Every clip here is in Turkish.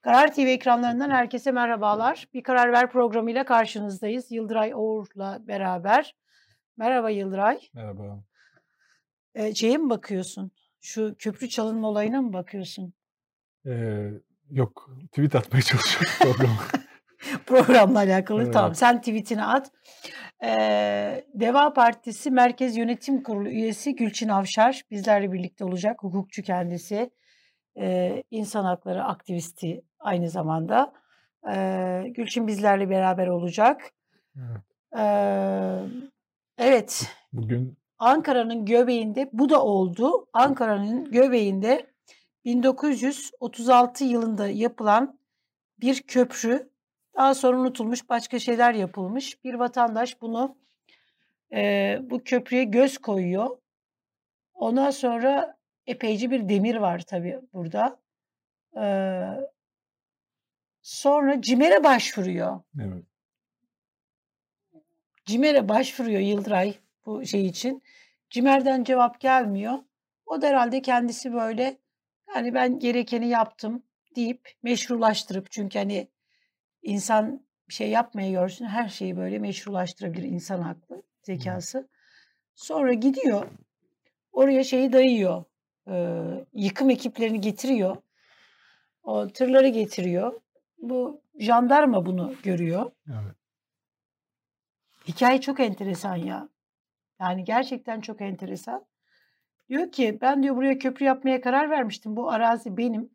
Karar TV ekranlarından herkese merhabalar. Bir Karar Ver programıyla karşınızdayız. Yıldıray Oğur'la beraber. Merhaba Yıldıray. Merhaba. Ee, şeye mi bakıyorsun? Şu köprü çalınma olayına mı bakıyorsun? Ee, yok, tweet atmaya çalışıyorum programı. Programla alakalı. Evet. Tamam sen tweetini at. Ee, Deva Partisi Merkez Yönetim Kurulu üyesi Gülçin Avşar bizlerle birlikte olacak. Hukukçu kendisi. İnsan hakları aktivisti aynı zamanda. Ee, Gülçin bizlerle beraber olacak. Evet. Evet Bugün Ankara'nın göbeğinde bu da oldu. Ankara'nın göbeğinde 1936 yılında yapılan bir köprü daha sonra unutulmuş başka şeyler yapılmış. Bir vatandaş bunu e, bu köprüye göz koyuyor. Ondan sonra epeyce bir demir var tabii burada. Ee, sonra CİMER'e başvuruyor. evet. CİMER'e başvuruyor Yıldıray bu şey için. CİMER'den cevap gelmiyor. O da herhalde kendisi böyle yani ben gerekeni yaptım deyip meşrulaştırıp çünkü hani insan bir şey yapmaya görsün her şeyi böyle meşrulaştırabilir insan haklı zekası. Sonra gidiyor oraya şeyi dayıyor. E, yıkım ekiplerini getiriyor. O tırları getiriyor. Bu jandarma bunu görüyor. Evet. Hikaye çok enteresan ya. Yani gerçekten çok enteresan. Diyor ki ben diyor buraya köprü yapmaya karar vermiştim. Bu arazi benim.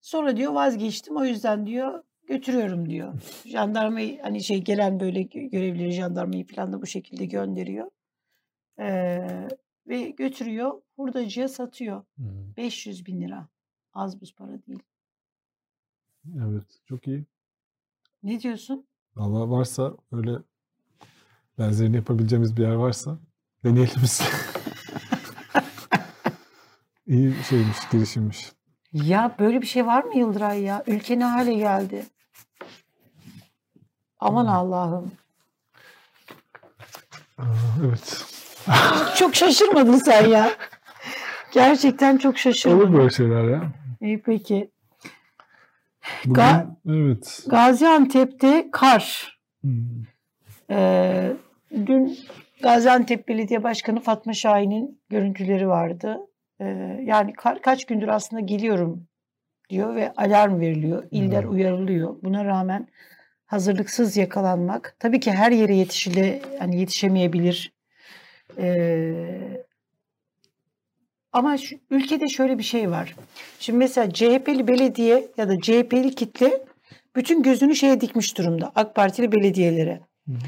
Sonra diyor vazgeçtim. O yüzden diyor götürüyorum diyor. Jandarmayı hani şey gelen böyle gö- görevlileri jandarmayı falan da bu şekilde gönderiyor. Ee, ve götürüyor. Hurdacıya satıyor. Hmm, 500 bin lira. Az buz para değil. Evet. Çok iyi. Ne diyorsun? Valla varsa öyle benzerini yapabileceğimiz bir yer varsa deneyelim biz. iyi şeymiş, girişimmiş. Ya böyle bir şey var mı Yıldıray ya? Ülke ne hale geldi? Aman Hmm. Allah'ım. Aa, evet. Çok şaşırmadın sen ya. Gerçekten çok Olur şaşırdım. böyle şeyler ya. İyi peki. Bugün, Ga- evet. Gaziantep'te kar. Hmm, Ee, dün Gaziantep Belediye Başkanı Fatma Şahin'in görüntüleri vardı. Ee, yani kar, kaç gündür aslında geliyorum diyor ve alarm veriliyor. İller Evet. uyarılıyor. Buna rağmen hazırlıksız yakalanmak. Tabii ki her yere yetişile hani yetişemeyebilir. Ee, ama şu, ülkede şöyle bir şey var. Şimdi mesela CHP'li belediye ya da CHP'li kitle bütün gözünü şeye dikmiş durumda. AK Partili belediyelere. hı hı.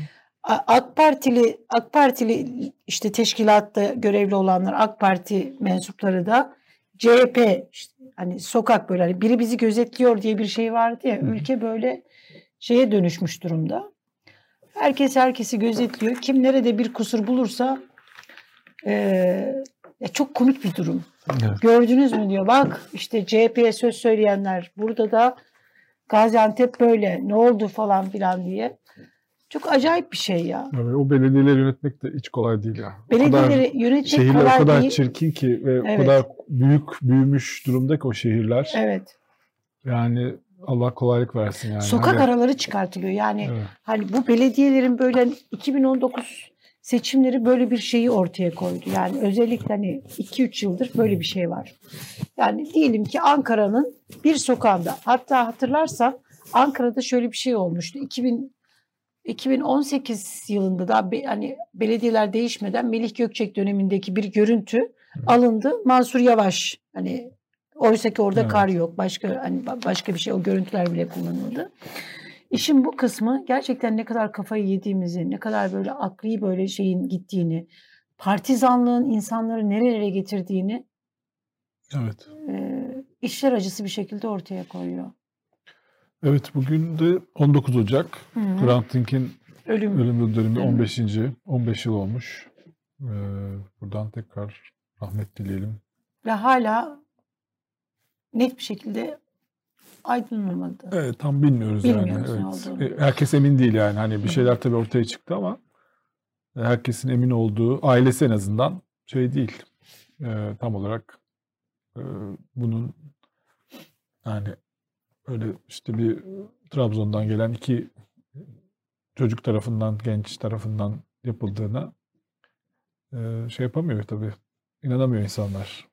AK Partili AK Partili işte teşkilatta görevli olanlar AK Parti mensupları da CHP işte hani sokak böyle hani biri bizi gözetliyor diye bir şey vardı ya ülke böyle şeye dönüşmüş durumda. Herkes herkesi gözetliyor. Kim nerede bir kusur bulursa ya çok komik bir durum. Evet. Gördünüz mü diyor. Bak işte CHP'ye söz söyleyenler burada da Gaziantep böyle ne oldu falan filan diye. Çok acayip bir şey ya. Evet, O belediyeleri yönetmek de hiç kolay değil ya. Belediyeleri yönetmek Şehirler kolay o kadar değil. çirkin ki ve Evet. o kadar büyük büyümüş durumda ki o şehirler. Evet. Yani Allah kolaylık versin yani. Sokak Hani- araları çıkartılıyor. Yani Evet. hani bu belediyelerin böyle hani 2019 seçimleri böyle bir şeyi ortaya koydu. Yani özellikle hani 2-3 yıldır böyle bir şey var. Yani diyelim ki Ankara'nın bir sokağında hatta hatırlarsan Ankara'da şöyle bir şey olmuştu. 2000 2018 yılında da be- hani belediyeler değişmeden Melih Gökçek dönemindeki bir görüntü alındı. Mansur Yavaş hani oysa ki orada Evet. kar yok. Başka hani ba- başka bir şey o görüntüler bile kullanıldı. İşin bu kısmı gerçekten ne kadar kafayı yediğimizi, ne kadar böyle akli böyle şeyin gittiğini, partizanlığın insanları nerelere getirdiğini Evet. e, işler acısı bir şekilde ortaya koyuyor. Evet bugün de 19 Ocak. Hı hı. Hrant Dink'in Ölüm. ölüm yıl dönümü Değil mi? 15. 15 yıl olmuş. Ee, buradan tekrar rahmet dileyelim. Ve hala net bir şekilde aydınlanmadı. Evet tam bilmiyoruz Bilmiyoruz yani. olduğunu. Evet. E, Herkes emin değil yani. Hani bir şeyler tabii ortaya çıktı ama herkesin emin olduğu ailesi en azından şey değil. Ee, tam olarak e, bunun yani öyle işte bir Trabzon'dan gelen iki çocuk tarafından, genç tarafından yapıldığına e, şey yapamıyor tabii. İnanamıyor insanlar.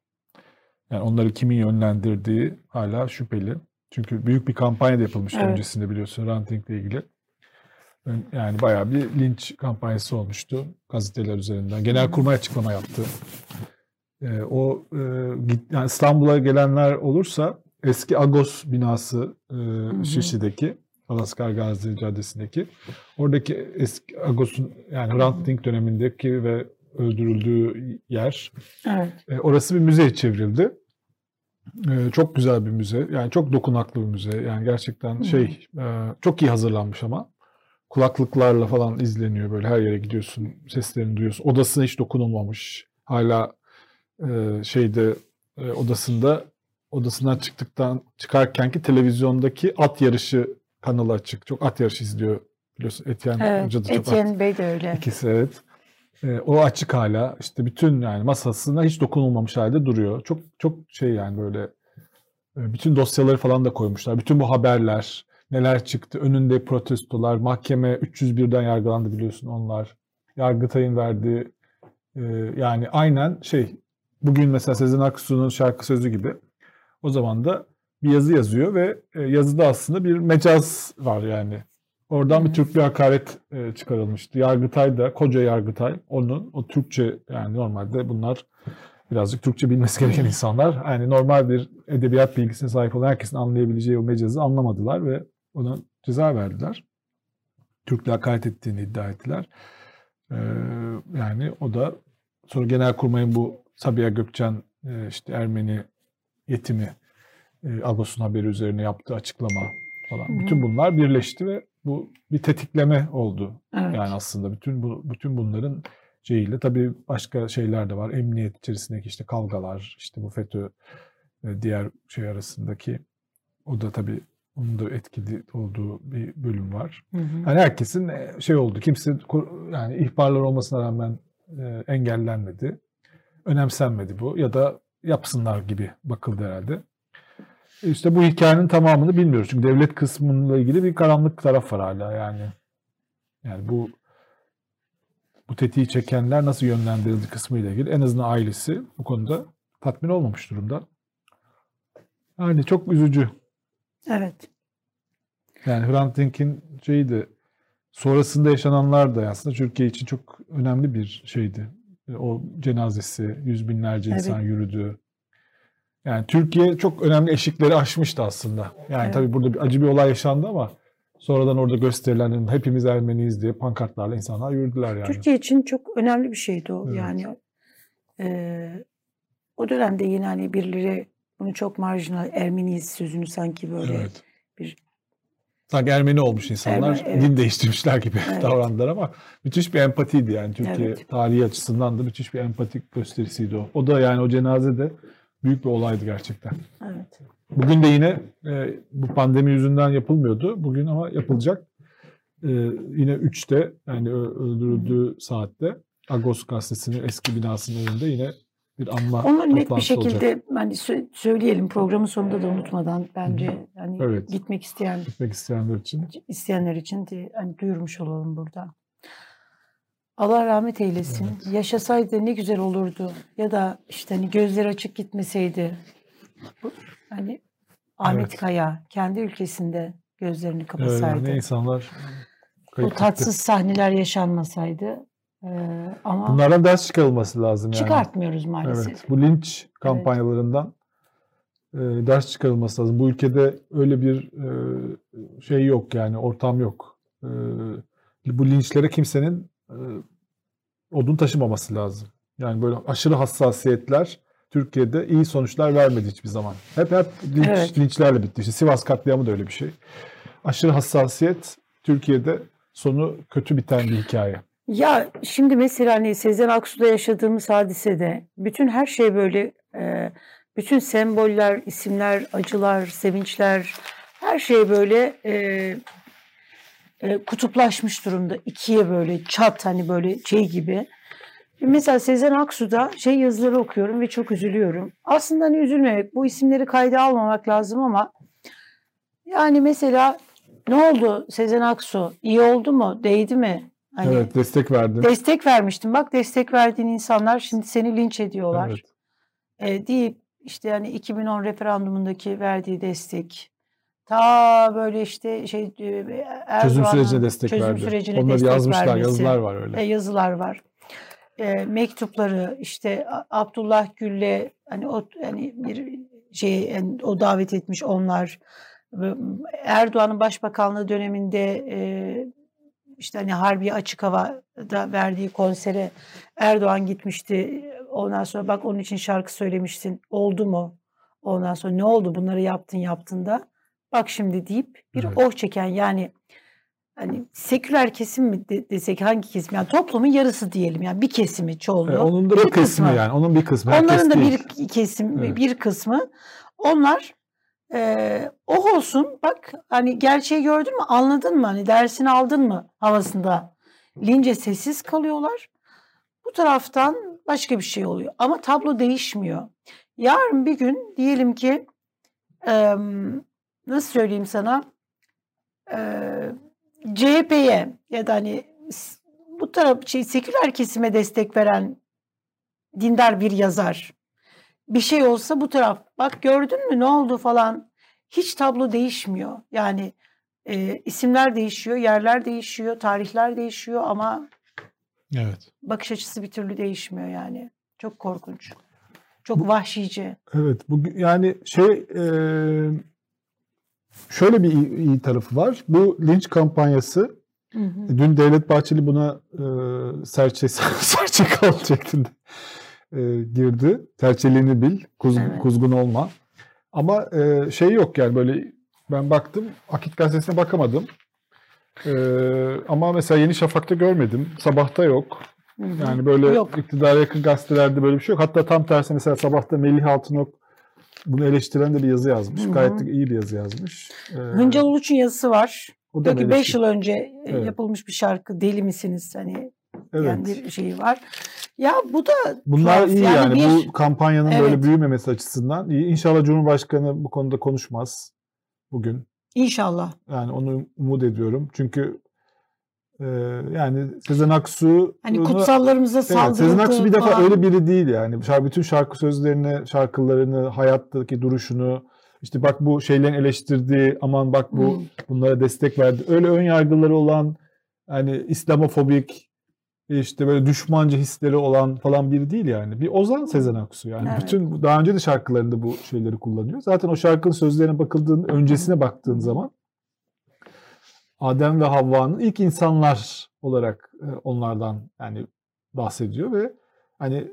Yani onları kimin yönlendirdiği hala şüpheli. Çünkü büyük bir kampanya da yapılmıştı Evet. öncesinde biliyorsun ranting ile ilgili. Yani bayağı bir linç kampanyası olmuştu gazeteler üzerinden. Genelkurmay açıklama yaptı. Ee, o e, yani İstanbul'a gelenler olursa eski Agos binası e. Şişli'deki Alaskar Gazi Caddesi'ndeki oradaki eski Agos'un yani Hrant Dink dönemindeki ve öldürüldüğü yer Evet. e, orası bir müzeye çevrildi. E, çok güzel bir müze. Yani çok dokunaklı bir müze. Yani gerçekten Hı. şey e, çok iyi hazırlanmış ama kulaklıklarla falan izleniyor böyle her yere gidiyorsun seslerini duyuyorsun. Odasına hiç dokunulmamış. Hala e, şeyde e, odasında odasından çıktıktan çıkarkenki televizyondaki at yarışı kanalı açık. Çok at yarışı izliyor biliyorsun. Etienne Evet. Hoca da çok at Etienne Bey de öyle. İkisi evet. Ee, o açık hala. İşte bütün yani masasına hiç dokunulmamış halde duruyor. Çok çok şey yani böyle e, bütün dosyaları falan da koymuşlar. Bütün bu haberler, neler çıktı, önünde protestolar, mahkeme 301'den yargılandı biliyorsun onlar. Yargıtay'ın verdiği e, yani aynen şey bugün mesela Sezen Aksu'nun şarkı sözü gibi o zaman da bir yazı yazıyor ve e, yazıda aslında bir mecaz var yani. Oradan bir Hı. Türk bir hakaret e, çıkarılmıştı. Yargıtay da, koca Yargıtay, onun o Türkçe yani normalde bunlar birazcık Türkçe bilmesi gereken insanlar. Yani normal bir edebiyat bilgisine sahip olan herkesin anlayabileceği o mecazı anlamadılar ve ona ceza verdiler. Türk'le hakaret ettiğini iddia ettiler. Ee, yani o da sonra Genelkurmay'ın bu Sabiha Gökçen e, işte Ermeni yetimi e, Agos'un haberi üzerine yaptığı açıklama falan. Hı hı. Bütün bunlar birleşti ve bu bir tetikleme oldu. Evet. Yani aslında bütün bu bütün bunların şeyiyle tabii başka şeyler de var. Emniyet içerisindeki işte kavgalar, işte bu FETÖ ve diğer şey arasındaki o da tabii onun da etkili olduğu bir bölüm var. Hı hı. Yani herkesin e, şey oldu. Kimse yani ihbarlar olmasına rağmen e, engellenmedi. Önemsenmedi bu ya da yapsınlar gibi bakıldı herhalde. İşte bu hikayenin tamamını bilmiyoruz. Çünkü devlet kısmıyla ilgili bir karanlık taraf var hala yani. Yani bu bu tetiği çekenler nasıl yönlendirildi kısmıyla ilgili en azından ailesi bu konuda tatmin olmamış durumda. Yani çok üzücü. Evet. Yani Hrant Dink'in şeyi de sonrasında yaşananlar da aslında Türkiye için çok önemli bir şeydi. O cenazesi, yüz binlerce Evet. insan yürüdü. Yani Türkiye çok önemli eşikleri aşmıştı aslında. Yani Evet. tabii burada bir acı bir olay yaşandı ama sonradan orada gösterilen hepimiz Ermeniyiz diye pankartlarla insanlar yürüdüler yani. Türkiye için çok önemli bir şeydi o. Evet. Yani e, o dönemde yine hani birileri bunu çok marjinal Ermeniyiz sözünü sanki böyle Evet. bir Sanki Ermeni olmuş insanlar, Ermeni, evet. din değiştirmişler gibi Evet. davrandılar ama müthiş bir empatiydi yani. Türkiye Evet. tarihi açısından da müthiş bir empatik gösterisiydi o. O da yani o cenaze de büyük bir olaydı gerçekten. evet. Bugün de yine e, bu pandemi yüzünden yapılmıyordu. Bugün ama yapılacak. E, yine 3'te yani öldürüldüğü saatte Agos gazetesinin eski binasının önünde yine bir anma Onu net bir olacak. şekilde hani sö- söyleyelim programın sonunda da unutmadan bence hani Evet. gitmek isteyen Gitmek isteyenler için. isteyenler için de hani duyurmuş olalım burada. Allah rahmet eylesin. Evet. Yaşasaydı ne güzel olurdu. Ya da işte hani gözleri açık gitmeseydi. Hani Ahmet Evet. Kaya kendi ülkesinde gözlerini Evet, kapasaydı. yani insanlar bu tatsız sahneler yaşanmasaydı. Ee, ama Bunlardan ders çıkarılması lazım yani. çıkartmıyoruz maalesef. Evet, bu linç kampanyalarından e, ders çıkarılması lazım. Bu ülkede öyle bir e, şey yok yani ortam yok. E, bu linçlere kimsenin odun taşımaması lazım. Yani böyle aşırı hassasiyetler Türkiye'de iyi sonuçlar vermedi hiçbir zaman. Hep hep linç, Evet. linçlerle bitti. İşte Sivas katliamı da öyle bir şey. Aşırı hassasiyet Türkiye'de sonu kötü biten bir hikaye. Ya şimdi mesela hani Sezen Aksu'da yaşadığımız hadisede bütün her şey böyle e, bütün semboller, isimler, acılar, sevinçler her şey böyle e, e, kutuplaşmış durumda. ikiye böyle çat hani böyle şey gibi. Mesela Sezen Aksu'da şey yazıları okuyorum ve çok üzülüyorum. Aslında hani üzülmemek, bu isimleri kayda almamak lazım ama Yani mesela ne oldu Sezen Aksu? İyi oldu mu? Değdi mi? Hani evet destek verdin. destek vermiştin. Bak destek verdiğin insanlar şimdi seni linç ediyorlar. Evet. E, deyip işte yani 2010 referandumundaki verdiği destek ta böyle işte şey e, Erdoğan'ın Çözüm sürecine destek çözüm verdi. sürecine Onları destek yazmışlar, vermesi. yazılar var öyle. e, yazılar var. E, mektupları işte Abdullah Gül'le hani o hani bir şey yani o davet etmiş onlar. Erdoğan'ın başbakanlığı döneminde e, işte hani Harbi Açık Hava'da verdiği konsere Erdoğan gitmişti. Ondan sonra bak onun için şarkı söylemiştin. Oldu mu? Ondan sonra ne oldu bunları yaptın yaptın da. Bak şimdi deyip bir Evet. oh çeken yani hani seküler kesim mi de- desek hangi kesim? Yani toplumun yarısı diyelim yani bir kesimi çoğunluğu. E, onun da bir bir kısmı yani. Onun bir kısmı. Onların da değil. bir kesim, Evet. bir kısmı. Onlar eee oh olsun bak hani gerçeği gördün mü anladın mı hani dersini aldın mı havasında lince sessiz kalıyorlar. Bu taraftan başka bir şey oluyor ama tablo değişmiyor. Yarın bir gün diyelim ki em, nasıl söyleyeyim sana eee CHP'ye ya da hani bu taraf şey seküler kesime destek veren dindar bir yazar bir şey olsa bu taraf bak gördün mü ne oldu falan hiç tablo değişmiyor. Yani e, isimler değişiyor, yerler değişiyor, tarihler değişiyor ama Evet. bakış açısı bir türlü değişmiyor yani. Çok korkunç. Çok vahşice. Evet. Bu yani şey e, şöyle bir iyi, iyi tarafı var. Bu linç kampanyası Hı hı. dün Devlet Bahçeli buna e, serçe serçe kal şeklinde e, girdi. Serçeliğini bil, kuz, Evet. kuzgun olma. Ama e, şey yok yani böyle ben baktım Akit gazetesine bakamadım. E, ama mesela Yeni Şafak'ta görmedim. Sabah'ta yok. Hı hı. Yani böyle Yok. iktidara yakın gazetelerde böyle bir şey yok. Hatta tam tersi mesela sabahta Melih Altınok bunu eleştiren de bir yazı yazmış. Hı hı. Gayet iyi bir yazı yazmış. Ee, Hıncal Uluç'un yazısı var. o Diyor ki 5 eleştiri. yıl önce e, Evet. yapılmış bir şarkı deli misiniz? Hani Evet. yani bir şeyi var. Ya bu da Bunlar tuhaf. iyi yani, bir- bu kampanyanın Evet. böyle büyümemesi açısından. iyi. İnşallah Cumhurbaşkanı bu konuda konuşmaz bugün. İnşallah. Yani onu umut ediyorum. Çünkü e, yani Sezen Aksu Hani kutsallarımıza Evet, saldırıldı Sezen Aksu bir defa falan. öyle biri değil yani. Bütün şarkı sözlerini, şarkılarını, hayattaki duruşunu, işte bak bu şeylerin eleştirdiği, aman bak bu Hmm. bunlara destek verdi. Öyle ön yargıları olan, hani İslamofobik, işte böyle düşmanca hisleri olan falan biri değil yani. Bir ozan Sezen Aksu yani. Evet. Bütün daha önce de şarkılarında bu şeyleri kullanıyor. Zaten o şarkının sözlerine bakıldığında, öncesine baktığın zaman Adem ve Havva'nın ilk insanlar olarak e, onlardan yani bahsediyor ve hani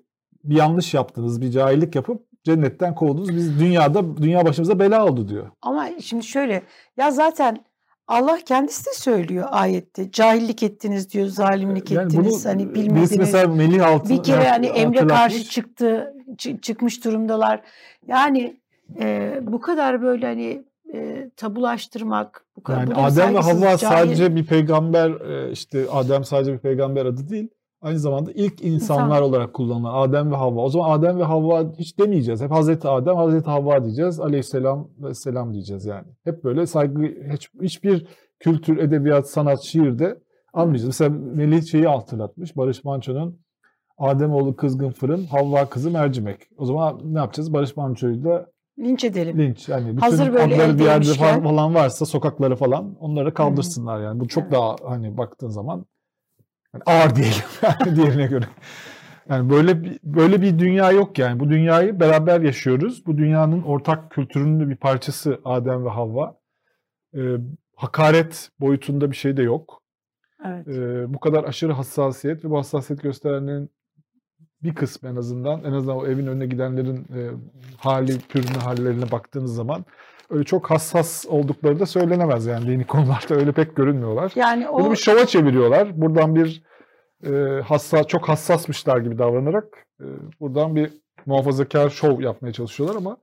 bir yanlış yaptınız, bir cahillik yapıp cennetten kovdunuz. Biz dünyada dünya başımıza bela oldu diyor. Ama şimdi şöyle ya zaten Allah kendisi de söylüyor ayette. Cahillik ettiniz diyor, zalimlik Yani ettiniz. bunu hani bilmediniz. mesela Melih Altın bir kere yani emre karşı çıktı, çı- çıkmış durumdalar. Yani e, bu kadar böyle hani e, tabulaştırmak, bu kadar Yani Adem ve Havva sadece bir peygamber e, işte Adem sadece bir peygamber adı değil. Aynı zamanda ilk insanlar İnsan. olarak kullanılan Adem ve Havva. O zaman Adem ve Havva hiç demeyeceğiz. Hep Hazreti Adem, Hazreti Havva diyeceğiz. Aleyhisselam ve selam diyeceğiz yani. Hep böyle saygı hiç, hiçbir kültür, edebiyat, sanat, şiirde almayacağız. Mesela Melih şeyi hatırlatmış. Barış Manço'nun Ademoğlu kızgın fırın, Havva kızı mercimek. O zaman ne yapacağız? Barış Manço'yu da linç edelim. linç. Yani bütün Hazır böyle adları bir yerde falan, varsa sokakları falan onları kaldırsınlar yani. Bu çok daha hani baktığın zaman hani ağır diyelim yani diğerine göre. Yani böyle bir, böyle bir dünya yok yani. Bu dünyayı beraber yaşıyoruz. Bu dünyanın ortak kültürünün bir parçası Adem ve Havva. Ee, hakaret boyutunda bir şey de yok. Evet. Ee, bu kadar aşırı hassasiyet ve bu hassasiyet gösterenlerin bir kısmı en azından en azından o evin önüne gidenlerin e, hali pürünü hallerine baktığınız zaman öyle çok hassas oldukları da söylenemez yani dini konularda öyle pek görünmüyorlar. Yani o Bunu bir şova çeviriyorlar. Buradan bir e, hassas çok hassasmışlar gibi davranarak e, buradan bir muhafazakar şov yapmaya çalışıyorlar ama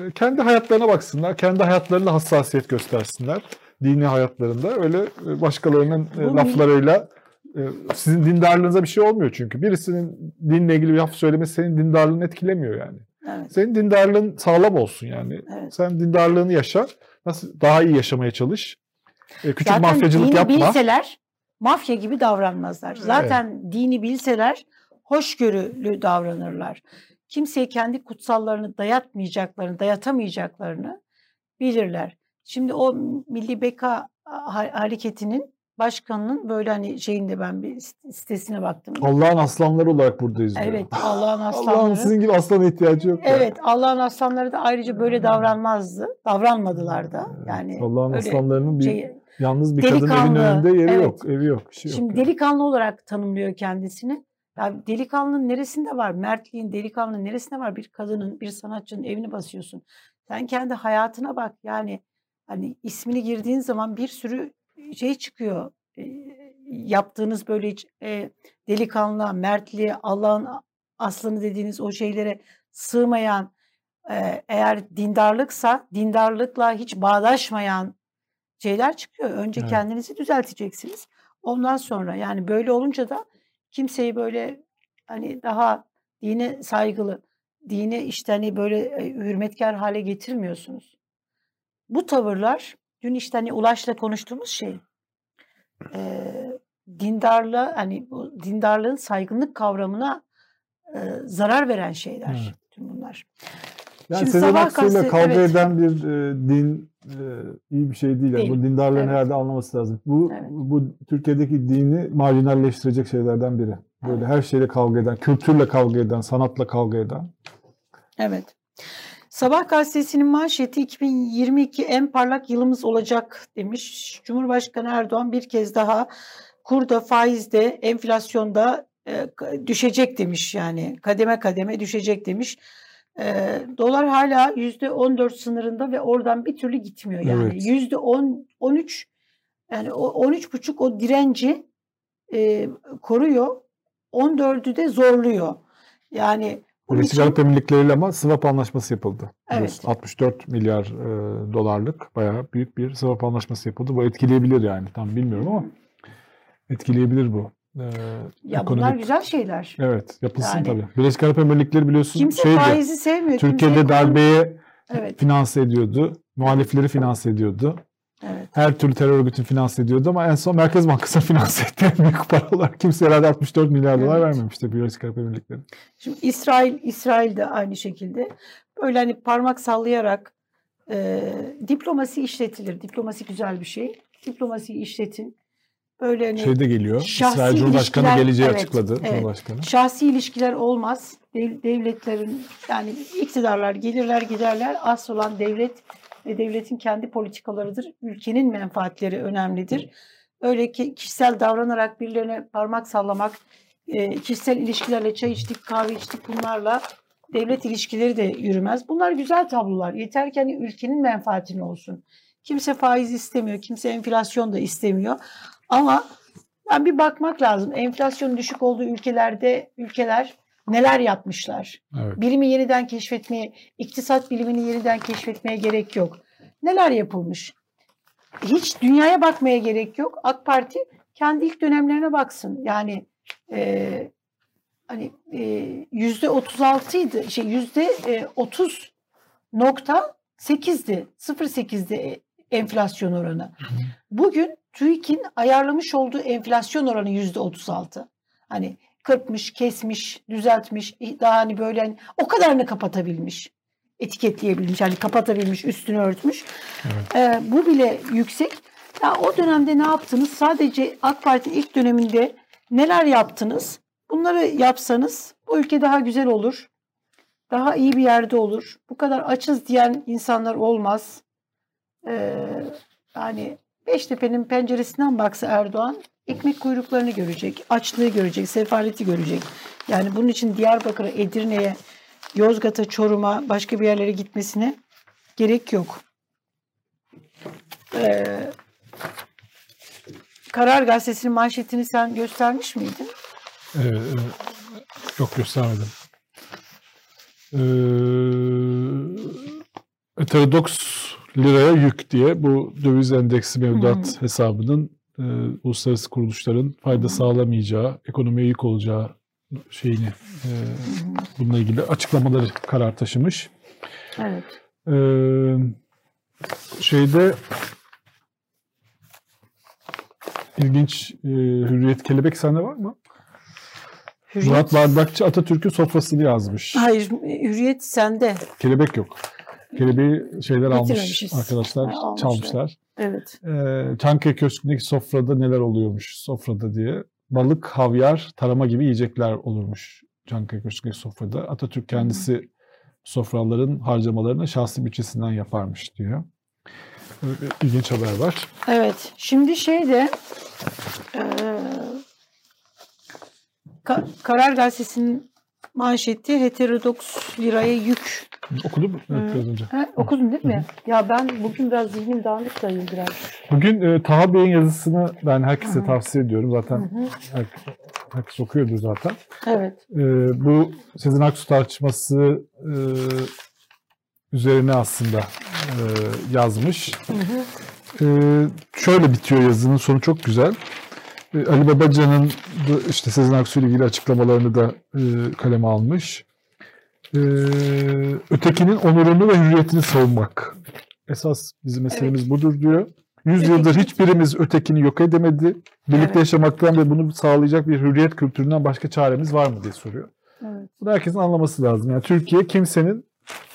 e, kendi hayatlarına baksınlar, kendi hayatlarında hassasiyet göstersinler. Dini hayatlarında öyle e, başkalarının e, Bu- laflarıyla sizin dindarlığınıza bir şey olmuyor çünkü. Birisinin dinle ilgili bir laf söylemesi senin dindarlığını etkilemiyor yani. evet. Senin dindarlığın sağlam olsun yani. Evet. Sen dindarlığını yaşa. Nasıl daha iyi yaşamaya çalış. E, küçük Zaten mafyacılık dini yapma. bilseler mafya gibi davranmazlar. Zaten dini bilseler hoşgörülü davranırlar. Kimseye kendi kutsallarını dayatmayacaklarını, dayatamayacaklarını bilirler. Şimdi o Milli Beka ha- hareketinin başkanının böyle hani şeyinde ben bir sitesine baktım. Allah'ın aslanları olarak buradayız diyor. Evet Allah'ın aslanları. Allah'ın sizin gibi aslana ihtiyacı yok. Evet Allah'ın aslanları da ayrıca böyle davranmazdı. Davranmadılar da. Yani Allah'ın aslanlarının bir şey, yalnız bir kadın evin önünde yeri evet. yok. Evi yok. Bir şey yok. Şimdi yani. delikanlı olarak tanımlıyor kendisini. Ya delikanlının neresinde var? Mertliğin, delikanlının neresinde var? Bir kadının, bir sanatçının evini basıyorsun. Sen kendi hayatına bak. Yani hani ismini girdiğin zaman bir sürü şey çıkıyor. E, yaptığınız böyle hiç, e, delikanlı, mertliğe, Allah'ın aslanı dediğiniz o şeylere sığmayan, e, eğer dindarlıksa dindarlıkla hiç bağdaşmayan şeyler çıkıyor. Önce Evet. kendinizi düzelteceksiniz. Ondan sonra yani böyle olunca da kimseyi böyle hani daha dine saygılı, dine işte hani böyle hürmetkar hale getirmiyorsunuz. Bu tavırlar dün işte hani Ulaş'la konuştuğumuz şey e, dindarlığa hani bu dindarlığın saygınlık kavramına e, zarar veren şeyler. Evet. Tüm bunlar. Yani Şimdi Sezen sabah Aksu'yla kavga evet. eden bir e, din e, iyi bir şey değil. Yani Değil. Bu dindarlığın Evet. herhalde anlaması lazım. Bu Evet. bu Türkiye'deki dini marjinalleştirecek şeylerden biri. Böyle her şeyle kavga eden, kültürle kavga eden, sanatla kavga eden. Evet. Sabah gazetesinin manşeti 2022 en parlak yılımız olacak demiş. Cumhurbaşkanı Erdoğan bir kez daha kurda, faizde, enflasyonda e, düşecek demiş yani kademe kademe düşecek demiş. E, dolar hala yüzde 14 sınırında ve oradan bir türlü gitmiyor yani Evet. yüzde 10 13 yani o 13 buçuk o direnci e, koruyor 14'ü de zorluyor yani için- Arap Emirlikleri'yle ama swap anlaşması yapıldı. Evet. Biliyorsun, 64 milyar e, dolarlık bayağı büyük bir swap anlaşması yapıldı. Bu etkileyebilir yani. Tam bilmiyorum ama etkileyebilir bu. E, Ya bunlar ekonomik- güzel şeyler. Evet yapılsın Yani- tabii. Birleşik Arap Emirlikleri biliyorsun Kimse şeydi, faizi sevmiyor. kimse Türkiye'de ekonomi- darbeye Evet, finanse ediyordu. Muhalifleri finanse ediyordu. Evet. Her türlü terör örgütünü finanse ediyordu ama en son Merkez Bankası finanse etti en büyük paralar. Kimse herhalde 64 milyar dolar Evet. vermemişti Birleşik Arap Emirlikleri. Şimdi İsrail, İsrail de aynı şekilde böyle hani parmak sallayarak e, diplomasi işletilir. Diplomasi güzel bir şey. Diplomasiyi işletin. Böyle hani Şeyde geliyor. şahsi İsrail Cumhurbaşkanı ilişkiler- geleceği evet, açıkladı. evet. Cumhurbaşkanı. şahsi ilişkiler olmaz. Dev- devletlerin yani iktidarlar gelirler giderler. Asıl olan devlet ve devletin kendi politikalarıdır. Ülkenin menfaatleri önemlidir. Öyle ki kişisel davranarak birilerine parmak sallamak, e, kişisel ilişkilerle çay içtik, kahve içtik bunlarla devlet ilişkileri de yürümez. Bunlar güzel tablolar. Yeter ki hani ülkenin menfaatine olsun. Kimse faiz istemiyor, kimse enflasyon da istemiyor. Ama yani bir bakmak lazım. Enflasyon düşük olduğu ülkelerde ülkeler neler yapmışlar? Evet. Bilimi yeniden keşfetmeye, iktisat bilimini yeniden keşfetmeye gerek yok. Neler yapılmış? Hiç dünyaya bakmaya gerek yok. AK Parti kendi ilk dönemlerine baksın. Yani e, hani e, yüzde 36 idi. Şey yüzde e, 30 nokta 8'di. 0.8'di e, enflasyon oranı. Bugün TÜİK'in ayarlamış olduğu enflasyon oranı yüzde 36. Hani kırpmış, kesmiş, düzeltmiş, daha hani böyle hani o kadarını kapatabilmiş. Etiketleyebilmiş, hani kapatabilmiş, üstünü örtmüş. Evet. Ee, bu bile yüksek. Ya o dönemde ne yaptınız? Sadece AK Parti ilk döneminde neler yaptınız? Bunları yapsanız bu ülke daha güzel olur. Daha iyi bir yerde olur. Bu kadar açız diyen insanlar olmaz. Ee, yani Beştepe'nin penceresinden baksa Erdoğan ekmek kuyruklarını görecek, açlığı görecek, sefaleti görecek. Yani bunun için Diyarbakır'a, Edirne'ye, Yozgat'a, Çorum'a, başka bir yerlere gitmesine gerek yok. Ee, Karar Gazetesi'nin manşetini sen göstermiş miydin? Evet, evet. Yok göstermedim. Ee, heterodoks liraya yük diye bu döviz endeksi mevduat hesabının e, uluslararası kuruluşların fayda sağlamayacağı, ekonomiye yük olacağı şeyini e, bununla ilgili açıklamaları karar taşımış. Evet. Ee, şeyde ilginç e, Hürriyet Kelebek sende var mı? Hürriyet... Murat Bardakçı Atatürk'ün sofrasını yazmış. Hayır, Hürriyet sende. Kelebek yok. Kelebeği şeyler almış arkadaşlar, ha, çalmışlar. Evet. Ee, Çankaya Köşkü'ndeki sofrada neler oluyormuş sofrada diye. Balık, havyar, tarama gibi yiyecekler olurmuş Çankaya Köşkü'ndeki sofrada. Atatürk kendisi sofraların harcamalarını şahsi bütçesinden yaparmış diyor. Öyle ilginç haber var. Evet. Şimdi şeyde e, Ka- Karar Gazetesi'nin manşeti heterodoks liraya yük. Okudun mu? Evet, biraz önce. Ha, okudun değil mi? Hı-hı. Ya ben bugün biraz zihnim dağınık da biraz. Bugün e, Taha Bey'in yazısını ben herkese Hı-hı. tavsiye ediyorum. Zaten her, herkes okuyordur zaten. Evet. E, bu Sezen Aksu tartışması e, üzerine aslında e, yazmış. Hı hı. E, şöyle bitiyor yazının sonu çok güzel. E, Ali Babacan'ın işte Sezen Aksu ile ilgili açıklamalarını da e, kaleme almış. E, ötekinin onurunu ve hürriyetini savunmak. Esas bizim meselemiz evet. budur diyor. Yüz yıldır hiçbirimiz ötekini yok edemedi. Birlikte evet. yaşamaktan ve bunu sağlayacak bir hürriyet kültüründen başka çaremiz var mı diye soruyor. Evet. Bunu herkesin anlaması lazım. Yani Türkiye kimsenin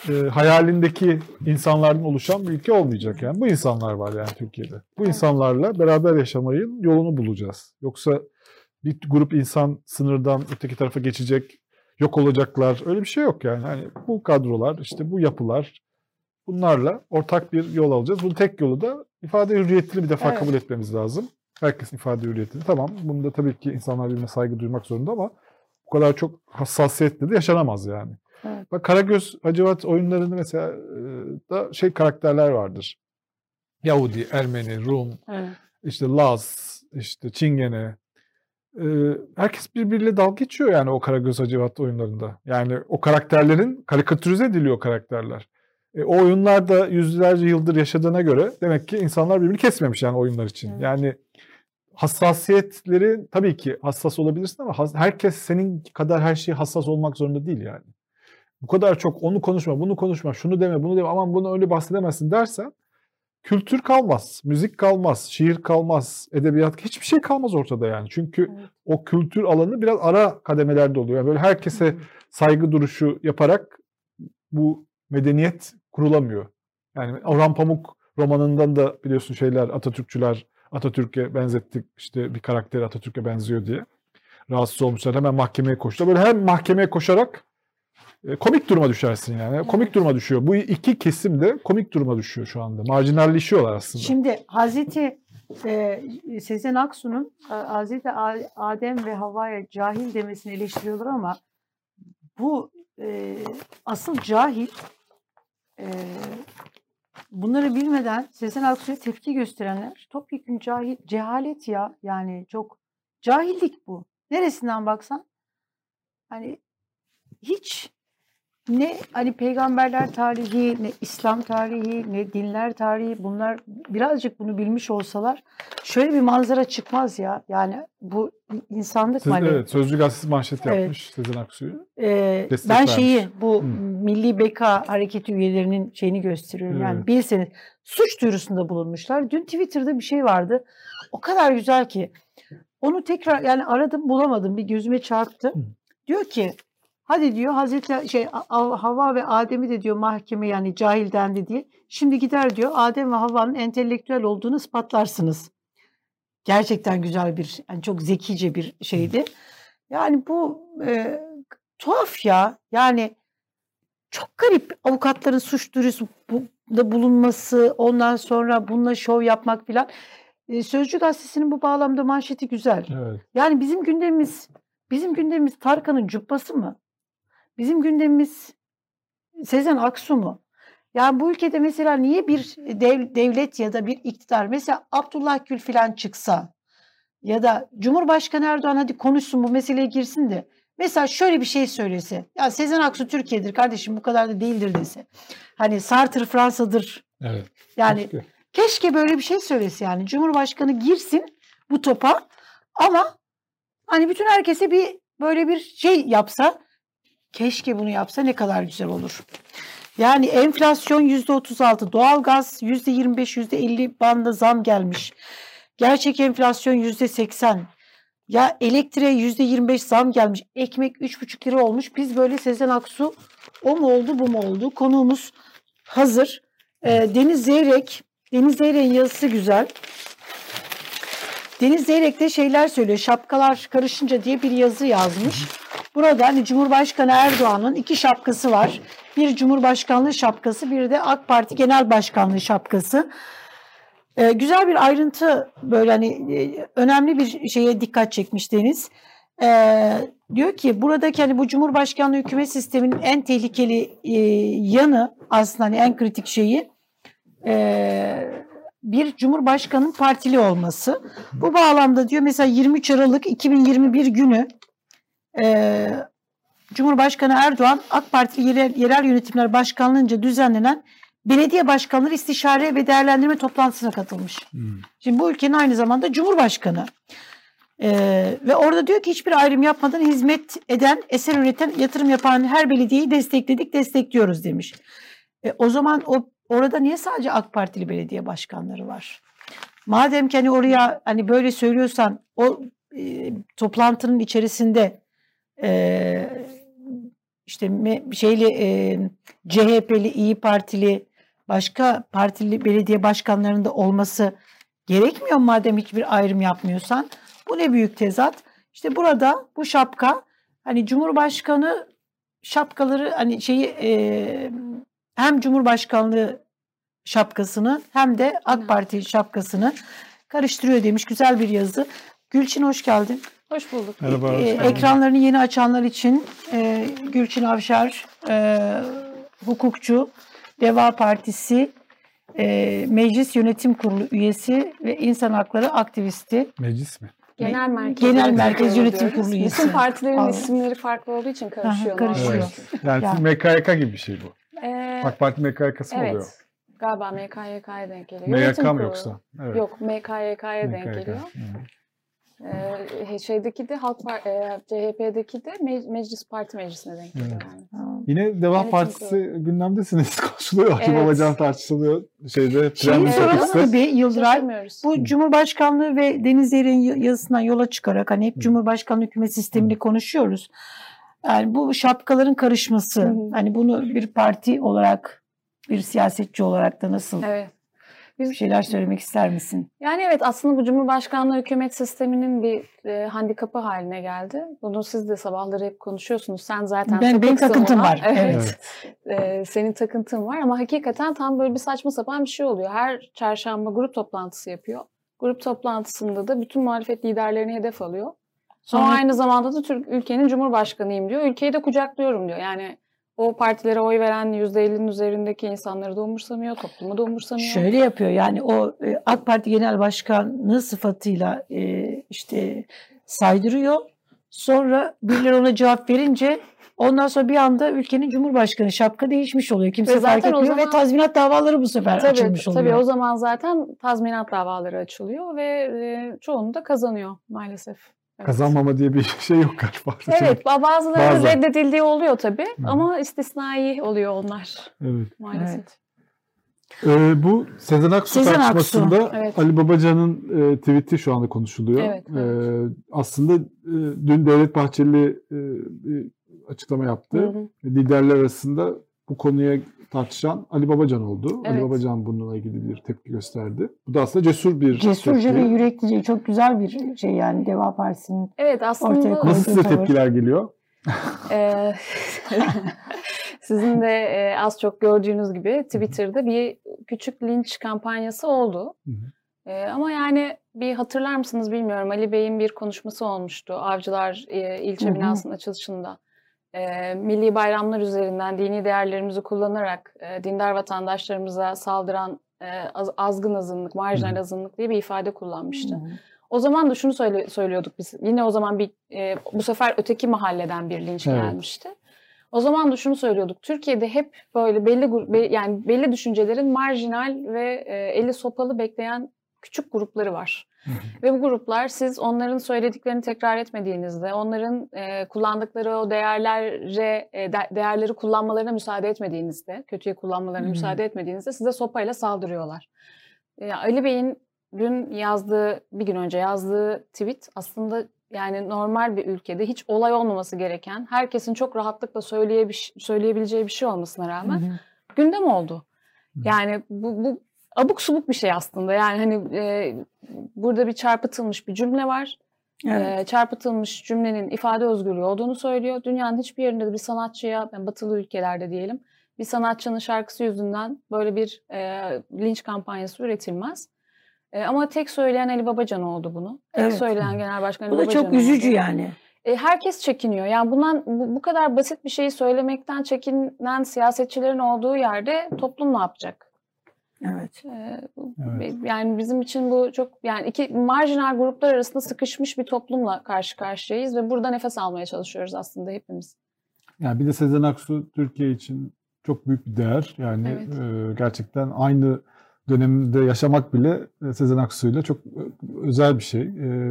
e, hayalindeki insanlardan oluşan bir ülke olmayacak yani. Bu insanlar var yani Türkiye'de. Bu insanlarla beraber yaşamayın yolunu bulacağız. Yoksa bir grup insan sınırdan öteki tarafa geçecek, yok olacaklar. Öyle bir şey yok yani. Hani bu kadrolar, işte bu yapılar bunlarla ortak bir yol alacağız. Bunun tek yolu da ifade hürriyetini bir defa evet. kabul etmemiz lazım. Herkesin ifade hürriyetini. Tamam. Bunda tabii ki insanlar birbirine saygı duymak zorunda ama bu kadar çok hassasiyetle de yaşanamaz yani. Evet. Bak Karagöz Hacivat oyunlarında mesela da şey karakterler vardır. Yahudi, Ermeni, Rum, evet. işte Laz, işte Çingene. herkes birbiriyle dalga geçiyor yani o Karagöz Hacivat oyunlarında. Yani o karakterlerin karikatürize ediliyor karakterler. E, o oyunlarda yüzlerce yıldır yaşadığına göre demek ki insanlar birbirini kesmemiş yani oyunlar için. Evet. Yani hassasiyetleri tabii ki hassas olabilirsin ama herkes senin kadar her şeye hassas olmak zorunda değil yani bu kadar çok onu konuşma, bunu konuşma, şunu deme, bunu deme, aman bunu öyle bahsedemezsin dersen kültür kalmaz, müzik kalmaz, şiir kalmaz, edebiyat hiçbir şey kalmaz ortada yani. Çünkü evet. o kültür alanı biraz ara kademelerde oluyor. Yani böyle herkese saygı duruşu yaparak bu medeniyet kurulamıyor. Yani Orhan Pamuk romanından da biliyorsun şeyler Atatürkçüler Atatürk'e benzettik işte bir karakter Atatürk'e benziyor diye. Rahatsız olmuşlar hemen mahkemeye koştular. Böyle hem mahkemeye koşarak komik duruma düşersin yani. Evet. Komik duruma düşüyor. Bu iki kesim de komik duruma düşüyor şu anda. Marjinalleşiyorlar aslında. Şimdi Hazreti e, Sezen Aksu'nun e, Hazreti Adem ve Havva'ya cahil demesini eleştiriyorlar ama bu e, asıl cahil e, bunları bilmeden Sezen Aksu'ya tepki gösterenler topyekun cahil, cehalet ya yani çok cahillik bu. Neresinden baksan hani hiç ne hani peygamberler tarihi, ne İslam tarihi, ne dinler tarihi bunlar birazcık bunu bilmiş olsalar şöyle bir manzara çıkmaz ya. Yani bu insanlık Siz, hani. Evet, Sözcü Gazetesi manşet evet. yapmış Sezen Aksu'yu. Ee, ben vermiş. şeyi bu hmm. Milli Beka Hareketi üyelerinin şeyini gösteriyorum. Evet. Yani bilseniz suç duyurusunda bulunmuşlar. Dün Twitter'da bir şey vardı. O kadar güzel ki. Onu tekrar yani aradım bulamadım bir gözüme çarptı. Hmm. Diyor ki Hadi diyor Hazreti şey Hava ve Adem'i de diyor mahkeme yani cahil dendi diye. Şimdi gider diyor Adem ve Havva'nın entelektüel olduğunu ispatlarsınız. Gerçekten güzel bir yani çok zekice bir şeydi. Yani bu e, tuhaf ya. Yani çok garip avukatların suç duyurusu da bulunması, ondan sonra bununla şov yapmak filan. E, Sözcü gazetesinin bu bağlamda manşeti güzel. Evet. Yani bizim gündemimiz bizim gündemimiz Tarkan'ın cübbası mı? Bizim gündemimiz Sezen Aksu mu? Yani bu ülkede mesela niye bir dev, devlet ya da bir iktidar mesela Abdullah Gül falan çıksa ya da Cumhurbaşkanı Erdoğan hadi konuşsun bu meseleye girsin de mesela şöyle bir şey söylese ya Sezen Aksu Türkiye'dir kardeşim bu kadar da değildir dese. Hani Sartre Fransa'dır. Evet. Yani keşke. keşke böyle bir şey söylese yani Cumhurbaşkanı girsin bu topa ama hani bütün herkese bir böyle bir şey yapsa Keşke bunu yapsa ne kadar güzel olur. Yani enflasyon %36, doğalgaz %25, %50 banda zam gelmiş. Gerçek enflasyon %80. Ya elektriğe %25 zam gelmiş. Ekmek 3,5 lira olmuş. Biz böyle Sezen Aksu o mu oldu bu mu oldu? Konuğumuz hazır. Ee, Deniz Zeyrek. Deniz Zeyrek'in yazısı güzel. Deniz Zeyrek de şeyler söylüyor. Şapkalar karışınca diye bir yazı yazmış. Burada hani Cumhurbaşkanı Erdoğan'ın iki şapkası var. Bir Cumhurbaşkanlığı şapkası, bir de AK Parti Genel Başkanlığı şapkası. Ee, güzel bir ayrıntı böyle hani e, önemli bir şeye dikkat çekmiş Deniz. Ee, diyor ki buradaki hani bu Cumhurbaşkanlığı hükümet sisteminin en tehlikeli e, yanı aslında hani en kritik şeyi e, bir Cumhurbaşkanı'nın partili olması. Bu bağlamda diyor mesela 23 Aralık 2021 günü e, Cumhurbaşkanı Erdoğan AK Parti yerel, yerel yönetimler başkanlığınca düzenlenen belediye başkanları istişare ve değerlendirme toplantısına katılmış. Hmm. Şimdi bu ülkenin aynı zamanda Cumhurbaşkanı. Ee, ve orada diyor ki hiçbir ayrım yapmadan hizmet eden, eser üreten, yatırım yapan her belediyeyi destekledik, destekliyoruz demiş. E, o zaman o orada niye sadece AK Partili belediye başkanları var? Madem ki hani oraya hani böyle söylüyorsan o e, toplantının içerisinde e, işte şeyli e, CHP'li, İyi Partili, başka partili belediye başkanlarında olması gerekmiyor madem hiçbir ayrım yapmıyorsan? Bu ne büyük tezat. İşte burada bu şapka hani Cumhurbaşkanı şapkaları hani şeyi e, hem Cumhurbaşkanlığı şapkasını hem de AK Parti şapkasını karıştırıyor demiş. Güzel bir yazı. Gülçin hoş geldin. Hoş bulduk. Merhaba. E, hoş geldin. ekranlarını yeni açanlar için e, Gülçin Avşar, e, hukukçu, Deva Partisi, e, Meclis Yönetim Kurulu üyesi ve insan hakları aktivisti. Meclis mi? Genel Merkez, Genel Merkez Yönetim. Kurulu üyesi. Bütün partilerin Vallahi. isimleri farklı olduğu için karışıyor. karışıyor. maalesef. Evet. Yani Ya. MKYK gibi bir şey bu. Ee, AK Parti MKYK'sı mı evet. oluyor? Galiba MKYK'ya denk geliyor. MYK mı yoksa? Evet. Yok MKYK'ya denk MKYK. geliyor. Hı. Ee, şeydeki de Halk Par e, CHP'deki de Me- Meclis Parti Meclisi'ne denk geliyor. Evet. Yani. Yine Deva Yönetim Partisi gündemdesiniz. Konuşuluyor. Ali Evet. Babacan tartışılıyor. Şeyde. Şeyi Evet. soralım mı bir Yıldıray? Bu Cumhurbaşkanlığı ve Deniz Zeyrek'in yazısından yola çıkarak hani hep Hı. Cumhurbaşkanlığı hükümet sistemini konuşuyoruz. Yani bu şapkaların karışması, Hı hı. hani bunu bir parti olarak, bir siyasetçi olarak da nasıl Evet. Bir şeyler söylemek ister misin? Yani evet aslında bu Cumhurbaşkanlığı hükümet sisteminin bir e, handikapı haline geldi. Bunu siz de sabahları hep konuşuyorsunuz. Sen zaten Ben- benim takıntım ona. var, evet. E, senin takıntın var ama hakikaten tam böyle bir saçma sapan bir şey oluyor. Her çarşamba grup toplantısı yapıyor. Grup toplantısında da bütün muhalefet liderlerini hedef alıyor. Sonra Sonra aynı zamanda da Türk ülkenin cumhurbaşkanıyım diyor. Ülkeyi de kucaklıyorum diyor. Yani o partilere oy veren %50'nin üzerindeki insanları da umursamıyor, toplumu da umursamıyor. şöyle yapıyor yani o e, AK Parti Genel Başkanlığı sıfatıyla e, işte saydırıyor. Sonra birileri ona cevap verince ondan sonra bir anda ülkenin Cumhurbaşkanı şapka değişmiş oluyor. Kimse Ve fark zaten o etmiyor ve zaman- tazminat davaları bu sefer Tabii, açılmış oluyor. tabii o zaman zaten tazminat davaları açılıyor ve e, çoğunu da kazanıyor maalesef. Evet. Kazanmama diye bir şey yok galiba. Evet ba- bazıları Bazen. reddedildiği oluyor tabii Hı. ama istisnai oluyor onlar Evet. maalesef. Evet. Ee, bu Sezen Aksu Sezen Aksu, tartışmasında evet. Ali Babacan'ın e, tweet'i şu anda konuşuluyor. Evet, evet. Ee, aslında e, dün Devlet Bahçeli e, bir açıklama yaptı. Hı hı. Liderler arasında bu konuya tartışan Ali Babacan oldu. Ali Evet. Babacan bununla ilgili bir tepki gösterdi. Bu da aslında cesur bir Cesurca ve tepki. yüreklice çok güzel bir şey yani Deva Partisi'nin. Evet aslında Ortaya. Nasıl size Tavır. tepkiler geliyor? e, sizin de e, az çok gördüğünüz gibi Twitter'da bir küçük linç kampanyası oldu. Hı hı. E, ama yani bir hatırlar mısınız bilmiyorum Ali Bey'in bir konuşması olmuştu Avcılar e, ilçe binasının açılışında. E, milli bayramlar üzerinden dini değerlerimizi kullanarak e, dindar vatandaşlarımıza saldıran e, az- azgın azınlık, marjinal Hı hı. azınlık diye bir ifade kullanmıştı. O zaman da şunu söyle, söylüyorduk biz. Yine o zaman bir e, bu sefer öteki mahalleden bir linç Evet. gelmişti. O zaman da şunu söylüyorduk. Türkiye'de hep böyle belli yani belli düşüncelerin marjinal ve e, eli sopalı bekleyen küçük grupları var. Ve bu gruplar siz onların söylediklerini tekrar etmediğinizde, onların e, kullandıkları o değerlere e, de, değerleri kullanmalarına müsaade etmediğinizde, kötüye kullanmalarına müsaade etmediğinizde size sopayla saldırıyorlar. E, Ali Bey'in dün yazdığı, bir gün önce yazdığı tweet aslında yani normal bir ülkede hiç olay olmaması gereken, herkesin çok rahatlıkla söyleyebileceği bir şey olmasına rağmen Hı hı. gündem oldu. Yani bu, bu abuk subuk bir şey aslında. Yani hani e, burada bir çarpıtılmış bir cümle var. Evet. E, çarpıtılmış cümlenin ifade özgürlüğü olduğunu söylüyor. Dünyanın hiçbir yerinde de bir sanatçıya, yani batılı ülkelerde diyelim, bir sanatçının şarkısı yüzünden böyle bir e, linç kampanyası üretilmez. E, ama tek söyleyen Ali Babacan oldu bunu. Tek Evet. söyleyen Genel Başkan Ali Bu da Babacan çok üzücü oldu. yani. E, herkes çekiniyor. Yani bundan bu, bu kadar basit bir şeyi söylemekten çekinen siyasetçilerin olduğu yerde toplum ne yapacak? Evet. Ee, Evet. Yani bizim için bu çok yani iki marjinal gruplar arasında sıkışmış bir toplumla karşı karşıyayız ve burada nefes almaya çalışıyoruz aslında hepimiz. Yani bir de Sezen Aksu Türkiye için çok büyük bir değer. Yani Evet. e, gerçekten aynı dönemde yaşamak bile Sezen Aksu'yla çok özel bir şey. E,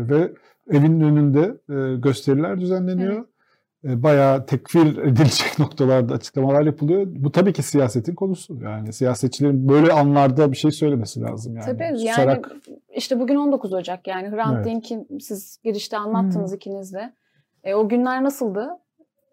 ve evinin önünde e, gösteriler düzenleniyor. E, bayağı tekfir edilecek noktalarda açıklamalar yapılıyor. Bu tabii ki siyasetin konusu. Yani siyasetçilerin böyle anlarda bir şey söylemesi lazım. Yani. Tabii yani Susarak- işte bugün 19 Ocak yani Hrant Evet. Dink'in siz girişte anlattınız ikiniz de. E, o günler nasıldı?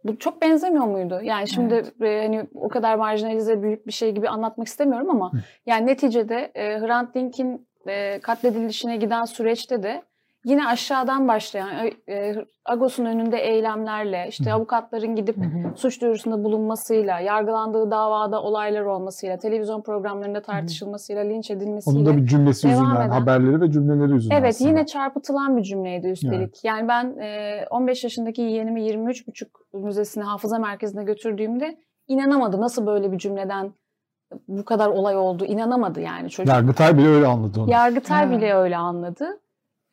Bu çok benzemiyor muydu? Yani şimdi e, hani o kadar marjinalize büyük bir şey gibi anlatmak istemiyorum ama Hı. yani neticede e, Hrant Dink'in e, katledilişine giden süreçte de yine aşağıdan başlayan e, Agos'un önünde eylemlerle işte avukatların gidip suç duyurusunda bulunmasıyla, yargılandığı davada olaylar olmasıyla, televizyon programlarında tartışılmasıyla, linç edilmesiyle. Onun da bir cümlesi Devam yüzünden, eden- haberleri ve cümleleri yüzünden Evet aslında. yine çarpıtılan bir cümleydi üstelik. Yani ben e, 15 yaşındaki yeğenimi 23,5 Müzesi'ne, Hafıza Merkezi'ne götürdüğümde inanamadı. Nasıl böyle bir cümleden bu kadar olay oldu inanamadı yani çocuk. Yargıtay bile öyle anladı onu. Yargıtay Ha. bile öyle anladı.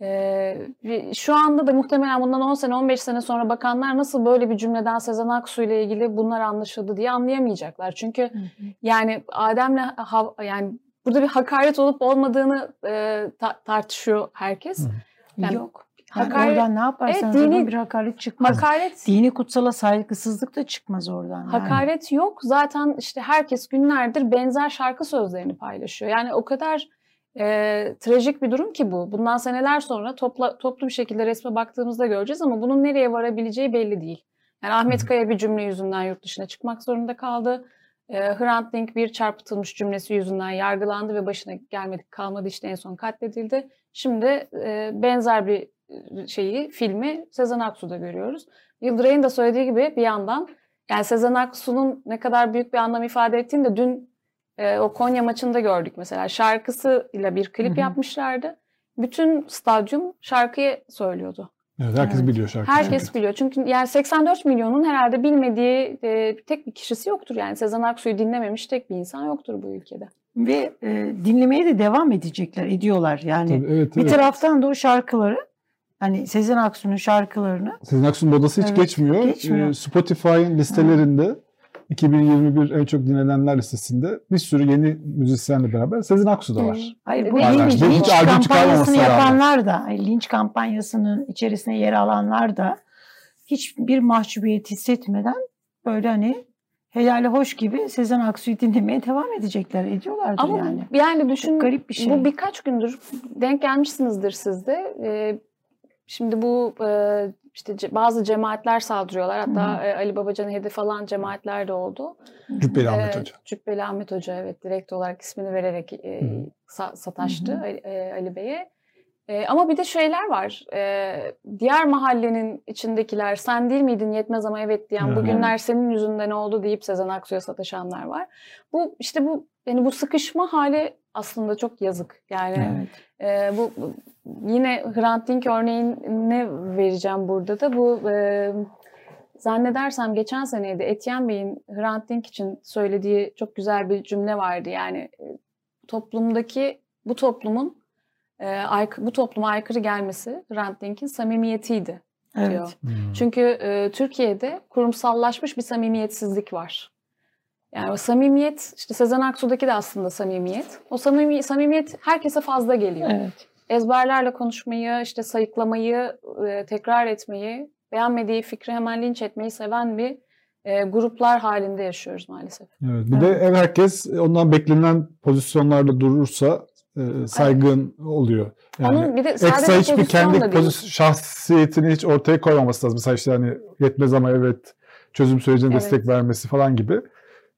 Ee, şu anda da muhtemelen bundan 10 sene 15 sene sonra bakanlar nasıl böyle bir cümleden Sezen Aksu ile ilgili bunlar anlaşıldı diye anlayamayacaklar. Çünkü Hı hı. yani Adem'le yani burada bir hakaret olup olmadığını e, ta- tartışıyor herkes. Hı. Yani Yok. Yani hakaret- oradan ne yaparsanız Evet, dini- bir hakaret çıkmaz. Hakaret Dini kutsala saygısızlık da çıkmaz oradan. yani. Hakaret yok. Zaten işte herkes günlerdir benzer şarkı sözlerini paylaşıyor. Yani o kadar e, trajik bir durum ki bu. Bundan seneler sonra topla, toplu bir şekilde resme baktığımızda göreceğiz ama bunun nereye varabileceği belli değil. Yani Ahmet Kaya bir cümle yüzünden yurt dışına çıkmak zorunda kaldı. E, Hrant Dink bir çarpıtılmış cümlesi yüzünden yargılandı ve başına gelmedik kalmadı işte en son katledildi. Şimdi e, benzer bir şeyi, filmi Sezen Aksu'da görüyoruz. Yıldıray'ın da söylediği gibi bir yandan yani Sezen Aksu'nun ne kadar büyük bir anlam ifade ettiğini de dün e, o Konya maçında gördük mesela. Şarkısıyla bir klip Hı hı. yapmışlardı. Bütün stadyum şarkıyı söylüyordu. Evet, herkes Evet. biliyor şarkıyı. Herkes biliyor. Çünkü yani 84 milyonun herhalde bilmediği e, tek bir kişisi yoktur. Yani Sezen Aksu'yu dinlememiş tek bir insan yoktur bu ülkede. Ve e, dinlemeye de devam edecekler, ediyorlar. Yani Tabii, evet, bir evet. taraftan da o şarkıları hani Sezen Aksu'nun şarkılarını Sezen Aksu'nun modası hiç Evet, geçmiyor. geçmiyor. Ee, Spotify'ın listelerinde 2021 en çok dinlenenler listesinde bir sürü yeni müzisyenle beraber Sezen Aksu da var. Hayır bu linç, hiç linç kampanyasını yapanlar da, linç kampanyasının içerisine yer alanlar da hiçbir mahcubiyet hissetmeden böyle hani helali hoş gibi Sezen Aksu'yu dinlemeye devam edecekler, ediyorlardır Ama yani. yani düşün Çok garip bir şey. bu birkaç gündür denk gelmişsinizdir siz de. Ee, şimdi bu e, işte bazı cemaatler saldırıyorlar. Hatta e, Ali Babacan'ı hedef alan cemaatler de oldu. Cübbeli Ahmet Hoca. Cübbeli Ahmet Hoca evet direkt olarak ismini vererek hı. sa- sataştı hı. Ali, e, Ali Bey'e. E, ama bir de şeyler var. E, diğer mahallenin içindekiler sen değil miydin yetmez ama evet diyen Hı hı. bugünler senin yüzünden oldu deyip Sezen Aksu'ya sataşanlar var. Bu işte bu yani bu sıkışma hali aslında çok yazık. Yani Evet. e, bu, yine Hrant Dink örneğini vereceğim burada da bu e, zannedersem geçen seneydi Etienne Bey'in Hrant Dink için söylediği çok güzel bir cümle vardı. Yani toplumdaki bu toplumun e, aykı- bu topluma aykırı gelmesi Hrant Dink'in samimiyetiydi diyor. Evet. Hmm. Çünkü e, Türkiye'de kurumsallaşmış bir samimiyetsizlik var. Yani o samimiyet, işte Sezen Aksu'daki de aslında samimiyet. O samimi, samimiyet herkese fazla geliyor. Evet. Ezberlerle konuşmayı, işte sayıklamayı, e, tekrar etmeyi, beğenmediği fikri hemen linç etmeyi seven bir e, gruplar halinde yaşıyoruz maalesef. Evet. Bir de herkes ondan beklenen pozisyonlarda durursa e, saygın oluyor. Yani Onun bir de ekstra sadece hiçbir kendi pozisyon, şahsiyetini hiç ortaya koymaması lazım. Mesela işte hani yetmez ama evet çözüm sürecine Evet. destek vermesi falan gibi.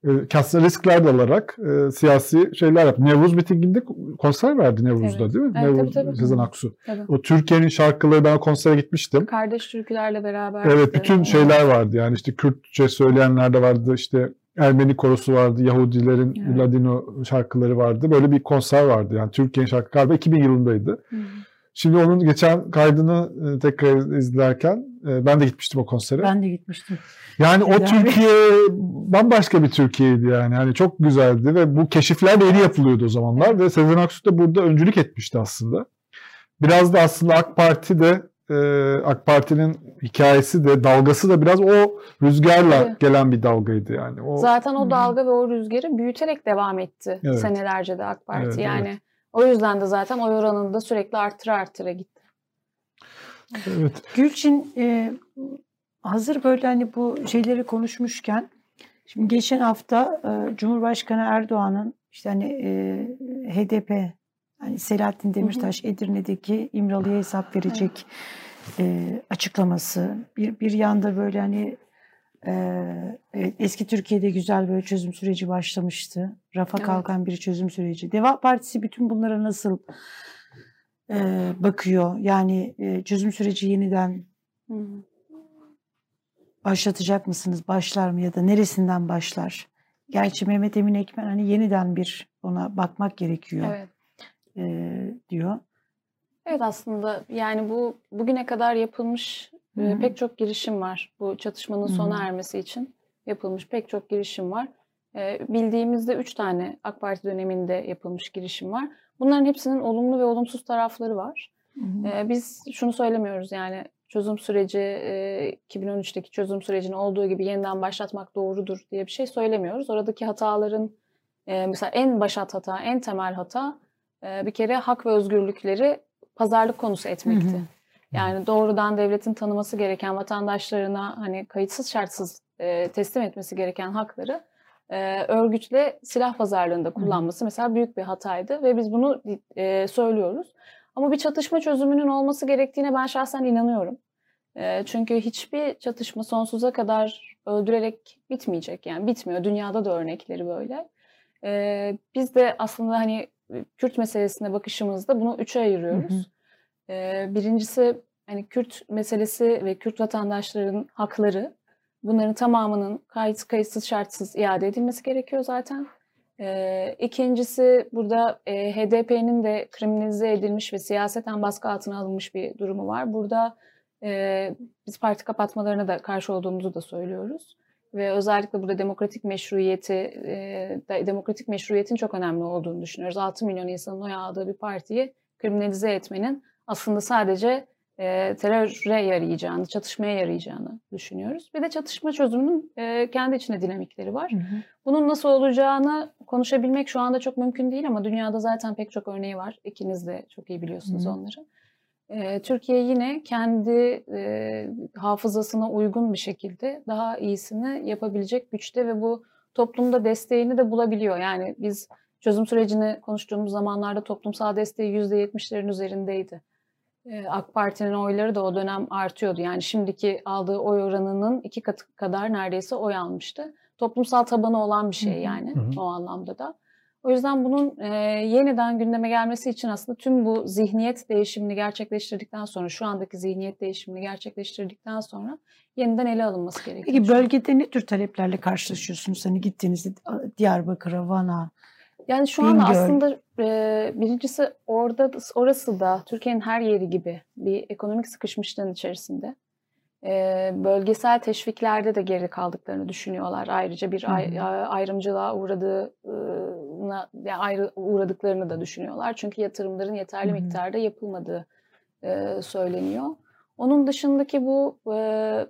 E, Kassa riskler de alarak e, siyasi şeyler yaptı. Nevruz mitinginde konser verdi Nevruz'da Evet. değil mi? Evet, Nevruz, tabii, tabii. Sezen Aksu. Tabii. O Türkiye'nin şarkıları ben konsere gitmiştim. Kardeş türkülerle beraber. Evet bütün e, şeyler vardı yani işte Kürtçe söyleyenler de vardı işte Ermeni korosu vardı, Yahudilerin Evet. Ladino şarkıları vardı. Böyle bir konser vardı yani Türkiye'nin şarkı galiba 2000 yılındaydı. Hı. Şimdi onun geçen kaydını e, tekrar izlerken e, ben de gitmiştim o konsere. Ben de gitmiştim. yani o Yani- Türkiye bambaşka bir Türkiye'ydi yani. Hani çok güzeldi ve bu keşifler de yeni yapılıyordu o zamanlar ve Sezen Aksu da burada öncülük etmişti aslında. Biraz da aslında AK Parti de e, AK Parti'nin hikayesi de dalgası da biraz o rüzgarla Tabii. gelen bir dalgaydı yani. O Zaten o dalga ve o rüzgarı büyüterek devam etti Evet. senelerce de AK Parti. Evet, yani o yüzden de zaten oy oranını da sürekli artıra artıra gitti. evet. Gülçin e, hazır böyle hani bu şeyleri konuşmuşken şimdi geçen hafta e, Cumhurbaşkanı Erdoğan'ın işte hani e, HDP hani Selahattin Demirtaş Edirne'deki İmralı'ya hesap verecek e, açıklaması bir bir yanda böyle hani e, eski Türkiye'de güzel böyle çözüm süreci başlamıştı. Rafa Evet. kalkan bir çözüm süreci. Deva Partisi bütün bunlara nasıl e, bakıyor? Yani e, çözüm süreci yeniden hı. başlatacak mısınız? Başlar mı ya da neresinden başlar? Gerçi Mehmet Emin Ekmen hani yeniden bir ona bakmak gerekiyor Evet. e, diyor. Evet aslında yani bu bugüne kadar yapılmış e, Hı hı. pek çok girişim var. Bu çatışmanın Hı sona ermesi için yapılmış pek çok girişim var. E, bildiğimizde 3 tane AK Parti döneminde yapılmış girişim var. Bunların hepsinin olumlu ve olumsuz tarafları var. E, biz şunu söylemiyoruz yani çözüm süreci e, 2013'teki çözüm sürecini olduğu gibi yeniden başlatmak doğrudur diye bir şey söylemiyoruz. Oradaki hataların e, mesela en başat hata, en temel hata e, bir kere hak ve özgürlükleri pazarlık konusu etmekti. Hı hı. Yani doğrudan devletin tanıması gereken vatandaşlarına hani kayıtsız şartsız e, teslim etmesi gereken hakları e, örgütle silah pazarlığında kullanması mesela büyük bir hataydı ve biz bunu e, söylüyoruz. Ama bir çatışma çözümünün olması gerektiğine ben şahsen inanıyorum. E, çünkü hiçbir çatışma sonsuza kadar öldürerek bitmeyecek. Yani bitmiyor. Dünyada da örnekleri böyle. E, biz de aslında hani Kürt meselesine bakışımızda bunu üçe ayırıyoruz. Hı hı. Birincisi hani Kürt meselesi ve Kürt vatandaşların hakları bunların tamamının kayıt kayıtsız şartsız iade edilmesi gerekiyor zaten. Ee, İkincisi burada HDP'nin de kriminalize edilmiş ve siyaseten baskı altına alınmış bir durumu var. Burada biz parti kapatmalarına da karşı olduğumuzu da söylüyoruz. Ve özellikle burada demokratik meşruiyeti, e, de- demokratik meşruiyetin çok önemli olduğunu düşünüyoruz. 6 milyon insanın oy aldığı bir partiyi kriminalize etmenin aslında sadece e, teröre yarayacağını, çatışmaya yarayacağını düşünüyoruz. Bir de çatışma çözümünün e, kendi içinde dinamikleri var. Hı hı. Bunun nasıl olacağını konuşabilmek şu anda çok mümkün değil ama dünyada zaten pek çok örneği var. İkiniz de çok iyi biliyorsunuz Hı hı. onları. E, Türkiye yine kendi e, hafızasına uygun bir şekilde daha iyisini yapabilecek güçte ve bu toplumda desteğini de bulabiliyor. Yani biz çözüm sürecini konuştuğumuz zamanlarda toplumsal desteği %70'lerin üzerindeydi. Ee, AK Parti'nin oyları da o dönem artıyordu. Yani şimdiki aldığı oy oranının iki katı kadar neredeyse oy almıştı. Toplumsal tabanı olan bir şey yani Hı hı. o anlamda da. O yüzden bunun e, yeniden gündeme gelmesi için aslında tüm bu zihniyet değişimini gerçekleştirdikten sonra, şu andaki zihniyet değişimini gerçekleştirdikten sonra yeniden ele alınması gerekiyor. Peki bölgede ne tür taleplerle karşılaşıyorsunuz? Hani gittiğinizde Diyarbakır'a, Van'a. Yani şu Bingöl. aslında e, birincisi orada orası da Türkiye'nin her yeri gibi bir ekonomik sıkışmışlığın içerisinde. E, bölgesel teşviklerde de geri kaldıklarını düşünüyorlar. Ayrıca bir ay- ayrımcılığa uğradığına yani ayrı uğradıklarını da düşünüyorlar. Çünkü yatırımların yeterli Hı hı. miktarda yapılmadığı e, söyleniyor. Onun dışındaki bu e,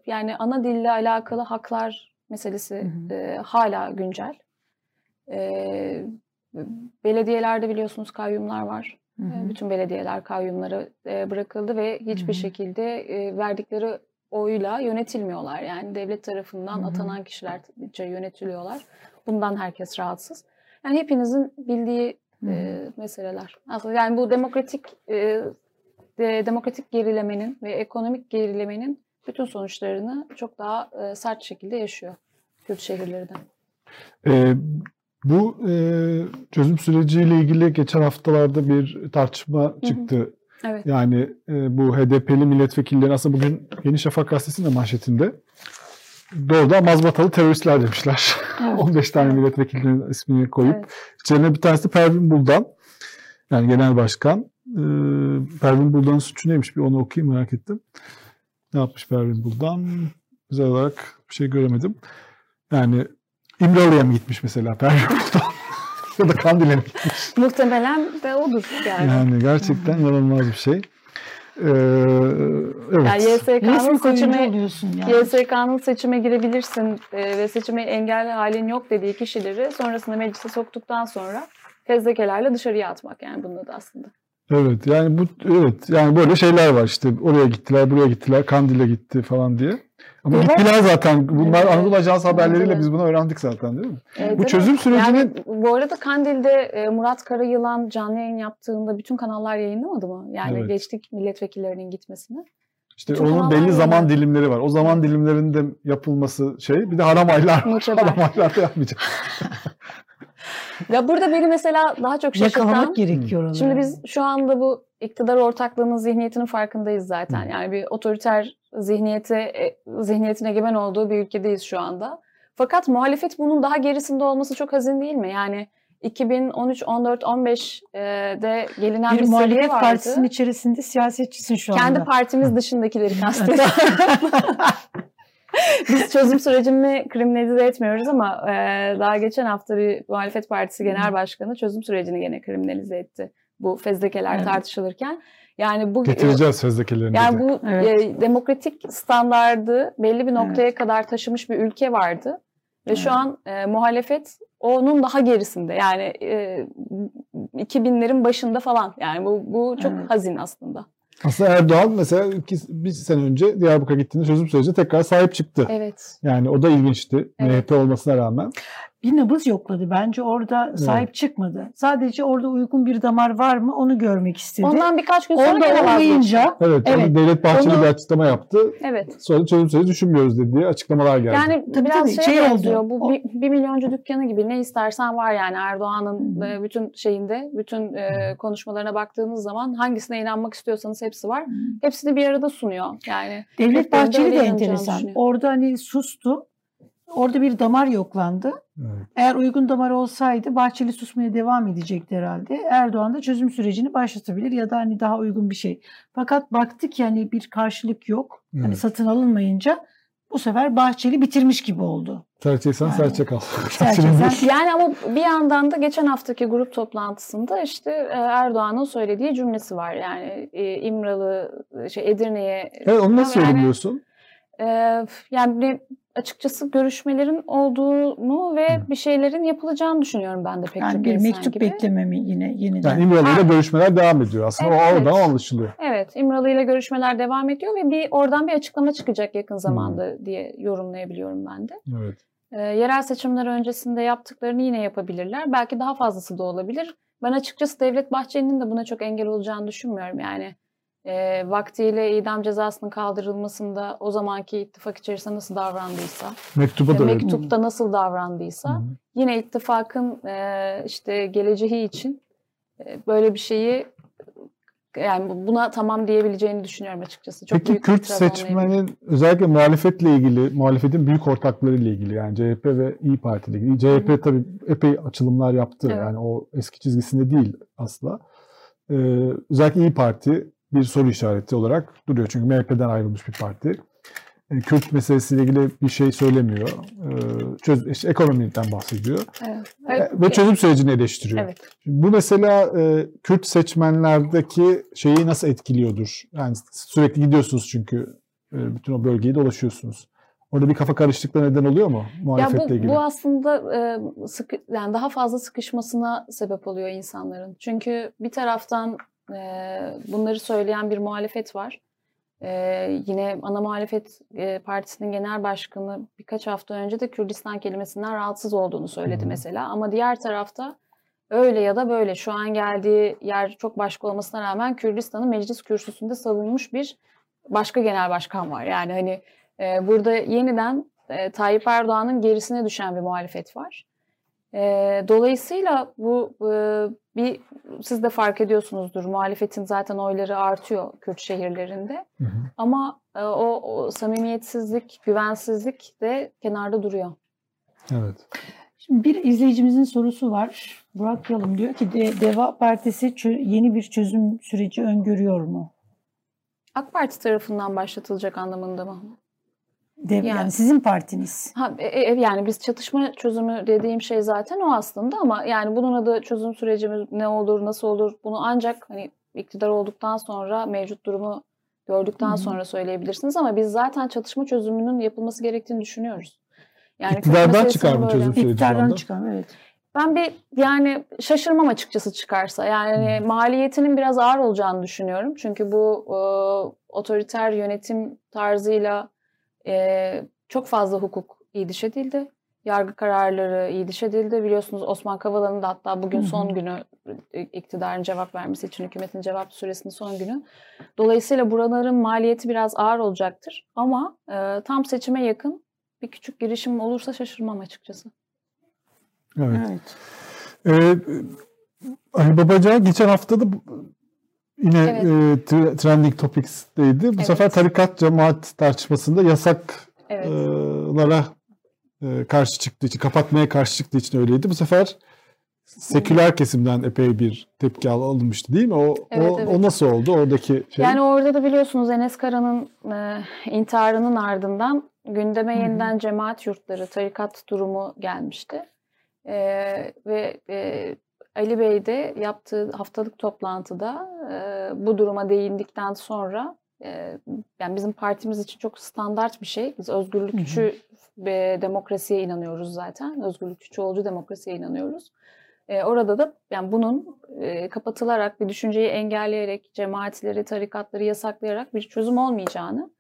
yani ana dille alakalı haklar meselesi e, hala güncel. E, belediyelerde biliyorsunuz kayyumlar var. Hı hı. Bütün belediyeler kayyumlara e, bırakıldı ve hiçbir Hı hı. şekilde e, verdikleri oyla yönetilmiyorlar. Yani devlet tarafından Hı hı. atanan kişilerce yönetiliyorlar. Bundan herkes rahatsız. Yani hepinizin bildiği e, meseleler. Aslında yani bu demokratik e, de- demokratik gerilemenin ve ekonomik gerilemenin bütün sonuçlarını çok daha e, sert şekilde yaşıyor Kürt şehirleri de. Ee, bu e, çözüm süreciyle ilgili geçen haftalarda bir tartışma çıktı. Evet. Yani e, bu HDP'li milletvekilleri aslında bugün Yeni Şafak gazetesinin de manşetinde doğrudan mazbatalı teröristler demişler. Evet. 15 tane milletvekilinin ismini koyup Evet. içlerine bir tanesi Pervin Buldan yani genel başkan. Ee, Pervin Buldan'ın suçu neymiş bir onu okuyayım merak ettim. Ne yapmış Pervin Buldan? Özel olarak bir şey göremedim. Yani İmralı'ya mı gitmiş mesela Pervin Buldan? ya da Kandil'e mi gitmiş? Muhtemelen de odur yani. Yani gerçekten inanılmaz bir şey. Ee, evet. Yani YSK'nın seçime oluyorsun yani. YSK'nın seçime girebilirsin e, ve seçime engelli halin yok dediği kişileri sonrasında meclise soktuktan sonra fezlekelerle dışarıya atmak yani bunun da aslında. Evet yani bu evet yani böyle şeyler var işte oraya gittiler buraya gittiler Kandil'e gitti falan diye. Ama Evet. gittiler zaten. Bunlar Evet. Anadolu Ajansı haberleriyle Evet. biz bunu öğrendik zaten değil mi? Evet, Bu evet. çözüm sürecinin Yani bu arada Kandil'de e, Murat Karayılan canlı yayın yaptığında bütün kanallar yayınlamadı mı? Yani Evet. geçtik milletvekillerinin gitmesini. işte bütün onun belli zaman dilimleri var. O zaman dilimlerinde yapılması şey. Bir de haram aylar. Haram aylarda yapmayacak. Ya burada beni mesela daha çok şaşırtan Yakalamak gerekiyor onu. Şimdi biz şu anda bu iktidar ortaklığının zihniyetinin farkındayız zaten. Hı. Yani bir otoriter zihniyete e, zihniyetin egemen olduğu bir ülkedeyiz şu anda. Fakat muhalefet bunun daha gerisinde olması çok hazin değil mi? Yani 2013, 14, 15 e, de gelinen bir, bir muhalefet vardı. partisinin içerisinde siyasetçisin şu anda. Kendi partimiz dışındakileri kastediyorum. Biz çözüm sürecini kriminalize etmiyoruz ama e, daha geçen hafta bir muhalefet partisi genel başkanı çözüm sürecini gene kriminalize etti. Bu fezlekeler Evet. tartışılırken. Yani bu Getireceğiz fezlekelerini. yani bu Evet. e, demokratik standardı belli bir noktaya kadar taşımış bir ülke vardı. Ve şu Evet. an e, muhalefet onun daha gerisinde. Yani e, 2000'lerin başında falan. Yani bu, bu çok Evet. hazin aslında. Aslında Erdoğan mesela iki, bir sene önce Diyarbakır'a gittiğinde çözüm sürecine tekrar sahip çıktı. Evet. Yani o da ilginçti. Evet. MHP olmasına rağmen. Bir nabız yokladı. Bence orada sahip çıkmadı. Sadece orada uygun bir damar var mı onu görmek istedi. Ondan birkaç gün sonra gene vazgeçti. olmayınca Evet, Evet. Devlet Bahçeli Onu- bir açıklama yaptı. Evet. Sonra çözüm süreci düşünmüyoruz dediği açıklamalar geldi. Yani Tabii, biraz tabii, şey oldu. benziyor. Bu O- bir, bir milyoncu dükkanı gibi ne istersen var yani Erdoğan'ın e, bütün şeyinde, bütün e, konuşmalarına baktığınız zaman hangisine inanmak istiyorsanız hepsi var. Hepsini bir arada sunuyor. Yani Devlet Bahçeli de enteresan. Orada hani sustu. Orada bir damar yoklandı. Evet. Eğer uygun damar olsaydı Bahçeli susmaya devam edecekti herhalde. Erdoğan da çözüm sürecini başlatabilir ya da hani daha uygun bir şey. Fakat baktık ki hani bir karşılık yok. Hani Evet. satın alınmayınca bu sefer Bahçeli bitirmiş gibi oldu. Serçeysen Yani- serçe kal. Serçe- yani ama bir yandan da geçen haftaki grup toplantısında işte e, Erdoğan'ın söylediği cümlesi var. Yani e, İmralı şey Edirne'ye Evet, onu nasıl Yani- yorumluyorsun? e, yani açıkçası görüşmelerin olduğunu ve Hı. bir şeylerin yapılacağını düşünüyorum ben de pek Yani çok bir mektup gibi. beklememi yine yeniden. Yani İmralı'yla Ha. görüşmeler devam ediyor aslında. Evet, o oradan evet. anlaşılıyor. Evet, İmralı ile görüşmeler devam ediyor ve bir oradan bir açıklama çıkacak yakın zamanda diye yorumlayabiliyorum ben de. Evet. Ee, yerel seçimler öncesinde yaptıklarını yine yapabilirler. Belki daha fazlası da olabilir. Ben açıkçası Devlet Bahçeli'nin de buna çok engel olacağını düşünmüyorum. Yani e, vaktiyle idam cezasının kaldırılmasında o zamanki ittifak içerisinde nasıl davrandıysa, Mektuba da öyle. mektupta nasıl davrandıysa Hı hı. yine ittifakın e, işte geleceği için e, böyle bir şeyi yani buna tamam diyebileceğini düşünüyorum açıkçası. Çok Peki büyük Kürt seçmenin özellikle muhalefetle ilgili, muhalefetin büyük ortakları ile ilgili yani CHP ve İyi Parti ile ilgili. CHP tabii epey açılımlar yaptı. Evet. Yani o eski çizgisinde değil asla. Ee, özellikle İyi Parti bir soru işareti olarak duruyor. Çünkü MHP'den ayrılmış bir parti. Ee, Kürt meselesiyle ilgili bir şey söylemiyor. Ee, çöz, işte ekonomiden bahsediyor. Evet. Evet. Ve çözüm sürecini eleştiriyor. Evet. Bu mesela e, Kürt seçmenlerdeki şeyi nasıl etkiliyordur? Yani sürekli gidiyorsunuz çünkü e, bütün o bölgeyi dolaşıyorsunuz. Orada bir kafa karışıklığı neden oluyor mu Ya muhalefetle bu, ilgili? bu aslında e, sıkı, yani daha fazla sıkışmasına sebep oluyor insanların. Çünkü bir taraftan e, bunları söyleyen bir muhalefet var. E, yine ana muhalefet e, partisinin genel başkanı birkaç hafta önce de Kürdistan kelimesinden rahatsız olduğunu söyledi mesela. Ama diğer tarafta öyle ya da böyle şu an geldiği yer çok başka olmasına rağmen Kürdistan'ı meclis kürsüsünde savunmuş bir başka genel başkan var. Yani hani e, burada yeniden e, Tayyip Erdoğan'ın gerisine düşen bir muhalefet var. E, dolayısıyla bu e, bir siz de fark ediyorsunuzdur muhalefetin zaten oyları artıyor Kürt şehirlerinde. Hı hı. Ama e, o, o samimiyetsizlik, güvensizlik de kenarda duruyor. Evet. Şimdi bir izleyicimizin sorusu var. Burak Yalım diyor ki De- Deva Partisi yeni bir çözüm süreci öngörüyor mu? AK Parti tarafından başlatılacak anlamında mı? De- yani. Yani- sizin partiniz. Ha, e, e, yani biz çatışma çözümü dediğim şey zaten o aslında ama yani bunun adı çözüm süreci mi, ne olur, nasıl olur bunu ancak hani iktidar olduktan sonra mevcut durumu gördükten Hı sonra söyleyebilirsiniz ama biz zaten çatışma çözümünün yapılması gerektiğini düşünüyoruz. Yani İktidardan çıkar mı çözüm süreci İktidardan çıkan evet. Ben bir yani şaşırmam açıkçası çıkarsa. Yani Hmm. maliyetinin biraz ağır olacağını düşünüyorum. Çünkü bu e, otoriter yönetim tarzıyla e, çok fazla hukuk iyidiş edildi. Yargı kararları iyidiş edildi. Biliyorsunuz Osman Kavala'nın da hatta bugün son günü e, iktidarın cevap vermesi için hükümetin cevap süresinin son günü. Dolayısıyla buraların maliyeti biraz ağır olacaktır. Ama e, tam seçime yakın bir küçük girişim olursa şaşırmam açıkçası. Evet. Evet. Ee, Ali Babacan geçen hafta da yine Evet. e, tre- Trending Topics'teydi. Bu Evet. sefer tarikat cemaat tartışmasında yasaklara Evet. e, karşı çıktığı için, kapatmaya karşı çıktığı için öyleydi. Bu sefer seküler kesimden epey bir tepki al- alınmıştı değil mi? O, Evet, o, evet. o nasıl oldu? Oradaki şey. Yani orada da biliyorsunuz Enes Kara'nın e, intiharının ardından gündeme yeniden cemaat yurtları, tarikat durumu gelmişti. E, ve e, Ali Bey de yaptığı haftalık toplantıda e, bu duruma değindikten sonra e, yani bizim partimiz için çok standart bir şey. Biz özgürlükçü ve demokrasiye inanıyoruz zaten. Özgürlükçü, çoğulcu demokrasiye inanıyoruz. E, orada da yani bunun e, kapatılarak bir düşünceyi engelleyerek cemaatleri, tarikatları yasaklayarak bir çözüm olmayacağını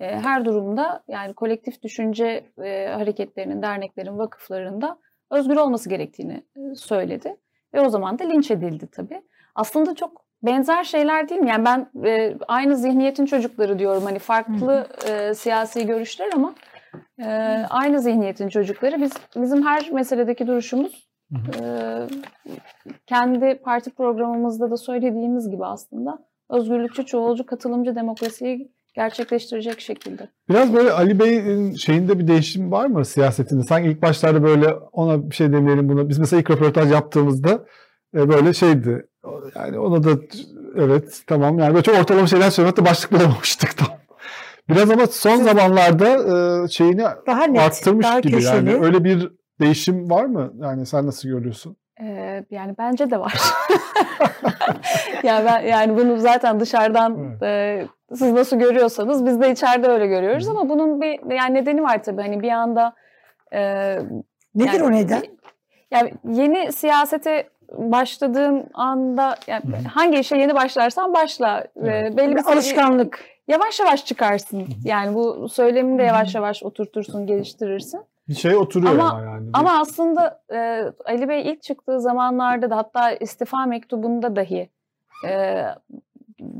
e, her durumda yani kolektif düşünce e, hareketlerinin, derneklerin, vakıflarında özgür olması gerektiğini söyledi. Ve o zaman da linç edildi tabii. Aslında çok benzer şeyler değil mi? Yani ben e, aynı zihniyetin çocukları diyorum. Hani farklı e, siyasi görüşler ama e, aynı zihniyetin çocukları. Biz bizim her meseledeki duruşumuz e, kendi parti programımızda da söylediğimiz gibi aslında özgürlükçü, çoğulcu, katılımcı demokrasiyi gerçekleştirecek şekilde. Biraz böyle Ali Bey'in şeyinde bir değişim var mı siyasetinde? Sanki ilk başlarda böyle ona bir şey demeyelim buna. Biz mesela ilk röportaj yaptığımızda e, böyle şeydi. Yani ona da evet tamam yani böyle çok ortalama şeyler söylemekte başlık bulamamıştık tam. Biraz ama son Siz- zamanlarda e, şeyini Daha net, arttırmış daha gibi köşeli. yani. Öyle bir değişim var mı? Yani sen nasıl görüyorsun? Ee, yani bence de var. yani ben yani bunu zaten dışarıdan e, siz nasıl görüyorsanız biz de içeride öyle görüyoruz ama bunun bir yani nedeni var tabii. Hani bir anda e, Nedir yani- o neden? Yani yeni siyasete başladığın anda yani hangi işe yeni başlarsan başla. Ee, belli bir Bir alışkanlık. yavaş yavaş çıkarsın. Yani bu söylemini de yavaş yavaş oturtursun, geliştirirsin. Bir şey oturuyor Ama- ama, yani. Ama aslında e, Ali Bey ilk çıktığı zamanlarda da hatta istifa mektubunda dahi e,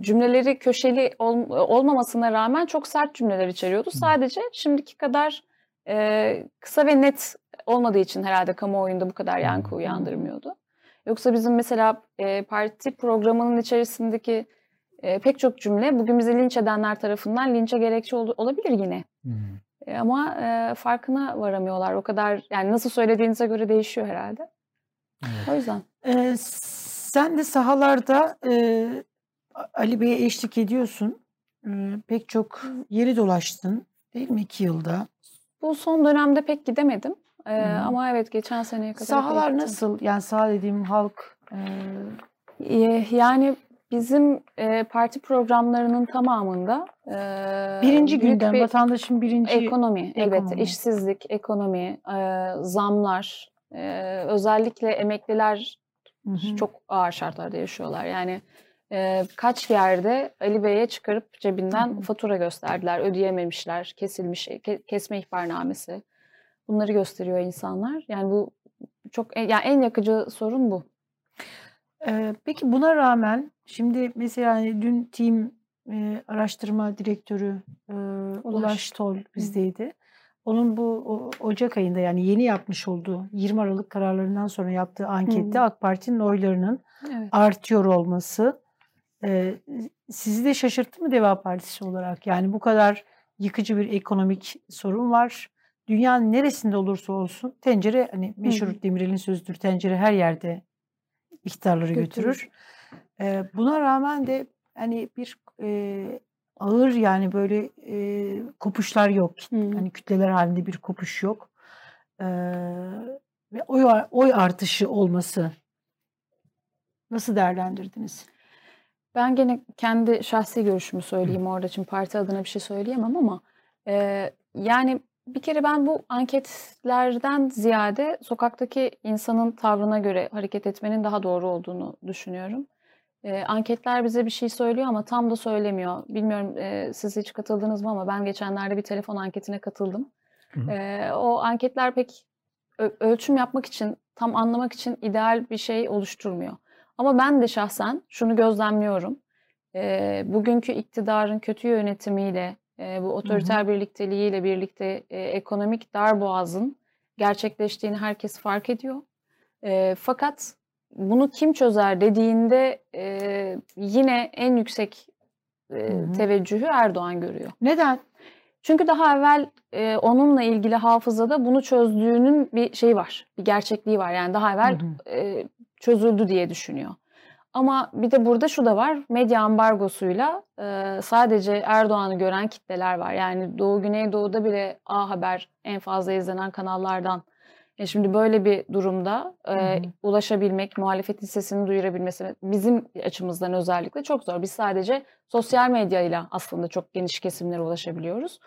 cümleleri köşeli ol- olmamasına rağmen çok sert cümleler içeriyordu. Sadece şimdiki kadar e, kısa ve net olmadığı için herhalde kamuoyunda bu kadar yankı uyandırmıyordu. Yoksa bizim mesela e, parti programının içerisindeki e, pek çok cümle bugün bizi linç edenler tarafından linçe gerekçe ol- olabilir yine. Hmm. E, Ama e, farkına varamıyorlar. O kadar yani nasıl söylediğinize göre değişiyor herhalde. Evet. O yüzden. Ee, sen de sahalarda e, Ali Bey'e eşlik ediyorsun. Ee, pek çok yeri dolaştın değil mi iki yılda? Bu son dönemde pek gidemedim. Hı. ama evet geçen seneye kadar Sahalar nasıl? Yani saha dediğim halk. e, yani bizim e, parti programlarının tamamında e, Birinci gündem bir vatandaşın birinci ekonomi, ekonomi. işsizlik, ekonomi, e, zamlar, e, özellikle emekliler Hı hı. çok ağır şartlarda yaşıyorlar. Yani e, kaç yerde Ali Bey'e çıkarıp cebinden Hı hı. fatura gösterdiler, ödeyememişler, kesilmiş, ke- kesme ihbarnamesi. Bunları gösteriyor insanlar. Yani bu çok e, yani en yakıcı sorun bu. Ee, peki buna rağmen şimdi mesela hani dün team e, araştırma direktörü e, Ulaş Tol bizdeydi. Onun bu o- Ocak ayında yani yeni yapmış olduğu 20 Aralık kararlarından sonra yaptığı ankette Hı. AK Parti'nin oylarının Evet. artıyor olması e, sizi de şaşırttı mı Deva Partisi olarak? Yani bu kadar yıkıcı bir ekonomik sorun var. Dünyanın neresinde olursa olsun tencere hani meşhur hı. Demirel'in sözüdür tencere her yerde ihtarları Götürür. götürür. E, buna rağmen de hani bir e, ağır yani böyle e, kopuşlar yok. Hı. Hani kütleler halinde bir kopuş yok. E, ve oy, oy artışı olması nasıl değerlendirdiniz? Ben gene kendi şahsi görüşümü söyleyeyim orada için parti adına bir şey söyleyemem ama e, yani bir kere ben bu anketlerden ziyade sokaktaki insanın tavrına göre hareket etmenin daha doğru olduğunu düşünüyorum. E, anketler bize bir şey söylüyor ama tam da söylemiyor. Bilmiyorum e, siz hiç katıldınız mı ama ben geçenlerde bir telefon anketine katıldım. Hı hı. E, o anketler pek ölçüm yapmak için, tam anlamak için ideal bir şey oluşturmuyor. Ama ben de şahsen şunu gözlemliyorum. E, bugünkü iktidarın kötü yönetimiyle, e, bu otoriter birlikteliğiyle birlikte e, ekonomik darboğazın gerçekleştiğini herkes fark ediyor. E, fakat bunu kim çözer dediğinde e, yine en yüksek e, Hı hı. teveccühü Erdoğan görüyor. Neden? Çünkü daha evvel e, onunla ilgili hafızada bunu çözdüğünün bir şeyi var, bir gerçekliği var. Yani daha evvel Hı hı. e, çözüldü diye düşünüyor. Ama bir de burada şu da var, medya ambargosuyla e, sadece Erdoğan'ı gören kitleler var. Yani Doğu Güneydoğu'da bile A Haber en fazla izlenen kanallardan. E şimdi böyle bir durumda e, ulaşabilmek, muhalefetin sesini duyurabilmesi bizim açımızdan özellikle çok zor. Biz sadece sosyal medyayla aslında çok geniş kesimlere ulaşabiliyoruz.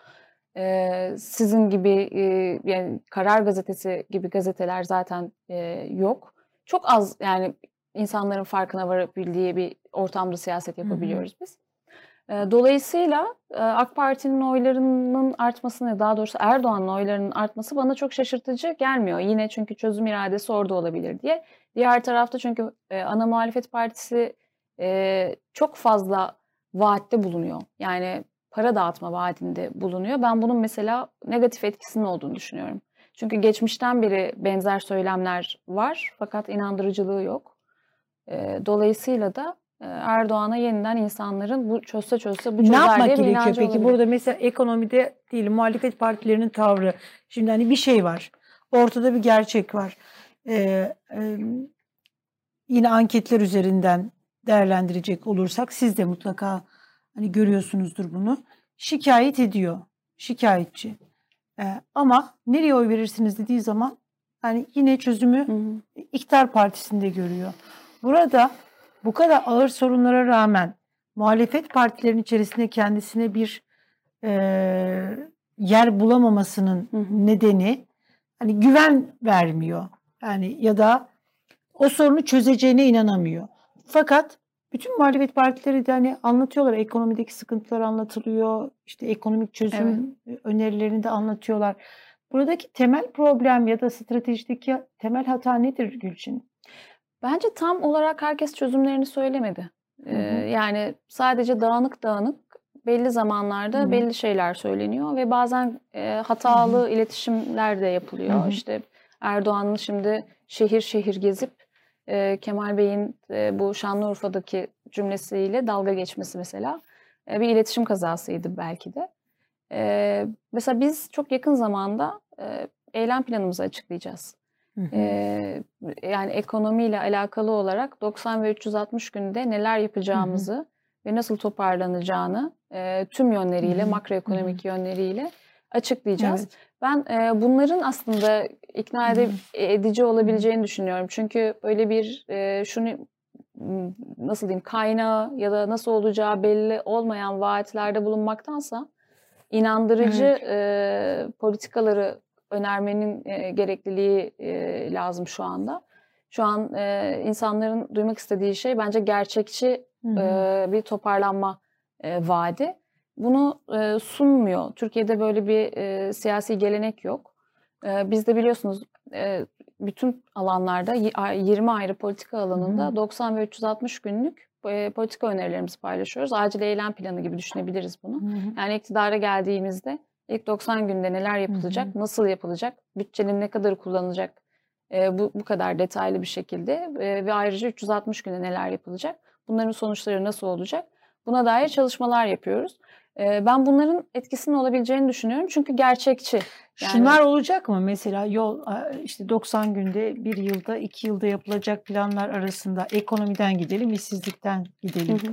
Ee, sizin gibi e, yani Karar Gazetesi gibi gazeteler zaten e, yok. Çok az yani insanların farkına varabildiği bir ortamda siyaset yapabiliyoruz biz. Dolayısıyla AK Parti'nin oylarının artmasını, daha doğrusu Erdoğan'ın oylarının artması bana çok şaşırtıcı gelmiyor. Yine çünkü çözüm iradesi orada olabilir diye. Diğer tarafta çünkü ana muhalefet partisi çok fazla vaatte bulunuyor. Yani para dağıtma vaadinde bulunuyor. Ben bunun mesela negatif etkisinin olduğunu düşünüyorum. Çünkü geçmişten beri benzer söylemler var fakat inandırıcılığı yok. E, dolayısıyla da Erdoğan'a yeniden insanların bu çözse çözse bu Ne çözer yapmak diye gerekiyor peki? olabilir. Burada mesela ekonomide değil muhalefet partilerinin tavrı. Şimdi hani bir şey var. Ortada bir gerçek var. Ee, e, yine anketler üzerinden değerlendirecek olursak siz de mutlaka hani görüyorsunuzdur bunu. Şikayet ediyor. Şikayetçi. Ee, ama nereye oy verirsiniz dediği zaman hani yine çözümü Hı hı. iktidar partisinde görüyor. Burada bu kadar ağır sorunlara rağmen muhalefet partilerinin içerisinde kendisine bir eee, yer bulamamasının Hı hı. nedeni hani güven vermiyor. Yani ya da o sorunu çözeceğine inanamıyor. Fakat bütün muhalefet partileri de hani anlatıyorlar. Ekonomideki sıkıntılar anlatılıyor. İşte ekonomik çözüm önerilerini de anlatıyorlar. Buradaki temel problem ya da stratejideki temel hata nedir Gülçin? Bence tam olarak herkes çözümlerini söylemedi. Ee, Hı hı. yani sadece dağınık dağınık belli zamanlarda Hı hı. belli şeyler söyleniyor ve bazen e, hatalı iletişimler de yapılıyor. Hı hı. İşte Erdoğan'ın şimdi şehir şehir gezip e, Kemal Bey'in e, bu Şanlıurfa'daki cümlesiyle dalga geçmesi mesela e, bir iletişim kazasıydı belki de. E, mesela biz çok yakın zamanda e, eylem planımızı açıklayacağız. Hı hı. Ee, yani ekonomiyle alakalı olarak 90 ve 360 günde neler yapacağımızı ve nasıl toparlanacağını e, tüm yönleriyle, makroekonomik yönleriyle açıklayacağız. Evet. Ben e, bunların aslında ikna ede- edici olabileceğini düşünüyorum. Çünkü öyle bir e, şunu nasıl diyeyim kaynağı ya da nasıl olacağı belli olmayan vaatlerde bulunmaktansa inandırıcı Evet. e, politikaları önermenin e, gerekliliği e, lazım şu anda. Şu an e, insanların duymak istediği şey bence gerçekçi Hı hı. e, bir toparlanma e, vaadi. Bunu e, sunmuyor. Türkiye'de böyle bir e, siyasi gelenek yok. E, biz de biliyorsunuz e, bütün alanlarda y- a- 20 ayrı politika alanında Hı hı. 90 ve 360 günlük e, politika önerilerimizi paylaşıyoruz. Acil eylem planı gibi düşünebiliriz bunu. Hı hı. Yani iktidara geldiğimizde ilk 90 günde neler yapılacak, nasıl yapılacak, bütçenin ne kadar kullanılacak e, bu, bu kadar detaylı bir şekilde e, ve ayrıca 360 günde neler yapılacak, bunların sonuçları nasıl olacak buna dair çalışmalar yapıyoruz. E, ben bunların etkisinin olabileceğini düşünüyorum çünkü gerçekçi. Yani- Şunlar olacak mı? Mesela yol işte 90 günde, bir yılda, iki yılda yapılacak planlar arasında ekonomiden gidelim, işsizlikten gidelim. Hı hı.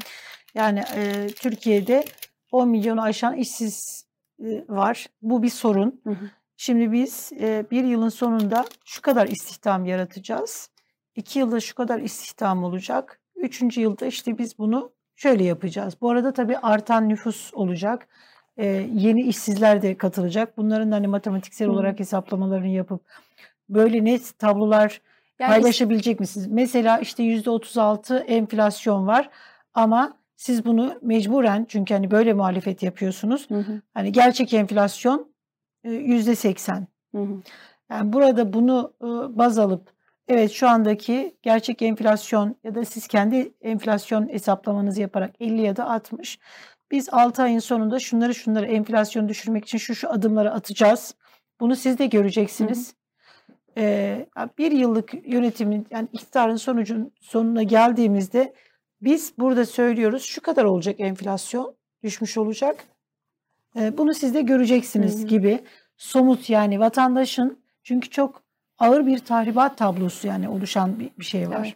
Yani e, Türkiye'de 10 milyonu aşan işsiz e, var. Bu bir sorun. Hı hı. Şimdi biz e, bir yılın sonunda şu kadar istihdam yaratacağız. İki yılda şu kadar istihdam olacak. Üçüncü yılda işte biz bunu şöyle yapacağız. Bu arada tabii artan nüfus olacak. E, yeni işsizler de katılacak. Bunların da hani matematiksel Hı. olarak hesaplamalarını yapıp böyle net tablolar Yani paylaşabilecek misiniz? Mesela işte %36 enflasyon var ama siz bunu mecburen çünkü hani böyle muhalefet yapıyorsunuz. Hı hı, Hani gerçek enflasyon e, %80. hı hı. Yani burada bunu e, baz alıp evet şu andaki gerçek enflasyon ya da siz kendi enflasyon hesaplamanızı yaparak 50 ya da 60 biz 6 ayın sonunda şunları şunları enflasyonu düşürmek için şu şu adımları atacağız. Bunu siz de göreceksiniz. Ee, bir yıllık yönetimin yani iktidarın sonucun sonuna geldiğimizde biz burada söylüyoruz şu kadar olacak enflasyon düşmüş olacak. Ee, bunu siz de göreceksiniz Hı hı. gibi somut yani vatandaşın çünkü çok ağır bir tahribat tablosu yani oluşan bir, bir şey var. Evet.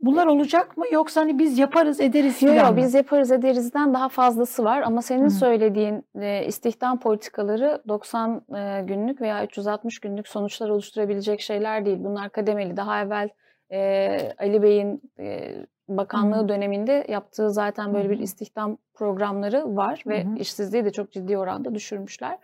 Bunlar olacak mı yoksa hani biz yaparız ederiz Yok yok biz yaparız ederizden daha fazlası var ama senin Hı. söylediğin e, istihdam politikaları 90 e, günlük veya 360 günlük sonuçlar oluşturabilecek şeyler değil. Bunlar kademeli. Daha evvel e, Ali Bey'in e, bakanlığı Hı. döneminde yaptığı zaten böyle Hı bir istihdam programları var ve Hı işsizliği de çok ciddi oranda düşürmüşler.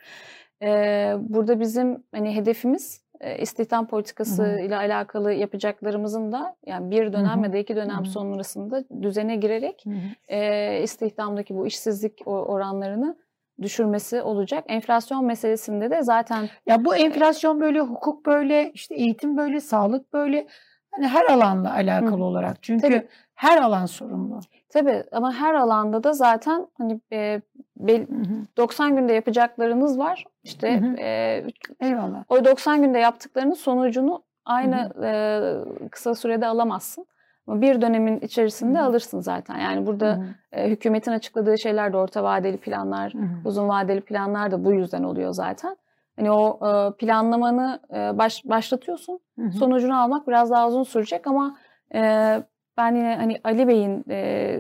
E, burada bizim hani hedefimiz istihdam politikası Hı hı. ile alakalı yapacaklarımızın da yani bir dönem hı. ya da iki dönem Hı hı. sonrasında düzene girerek e, istihdamdaki bu işsizlik oranlarını düşürmesi olacak. Enflasyon meselesinde de zaten Ya bu enflasyon böyle, hukuk böyle, işte eğitim böyle, sağlık böyle. Hani her alanla alakalı Hı. olarak. Çünkü Tabii. her alan sorumlu. Tabii ama her alanda da zaten hani e, bel- Hı hı. 90 günde yapacaklarınız var. İşte Hı hı. e, Eyvallah. o 90 günde yaptıklarının sonucunu aynı e, kısa sürede alamazsın. Ama bir dönemin içerisinde Hı hı. alırsın zaten. Yani Hı burada hı. e, hükümetin açıkladığı şeyler de orta vadeli planlar, Hı hı. uzun vadeli planlar da bu yüzden oluyor zaten. Hani o e, planlamanı e, baş, başlatıyorsun. Hı hı. Sonucunu almak biraz daha uzun sürecek ama e, ben yine hani Ali Bey'in e,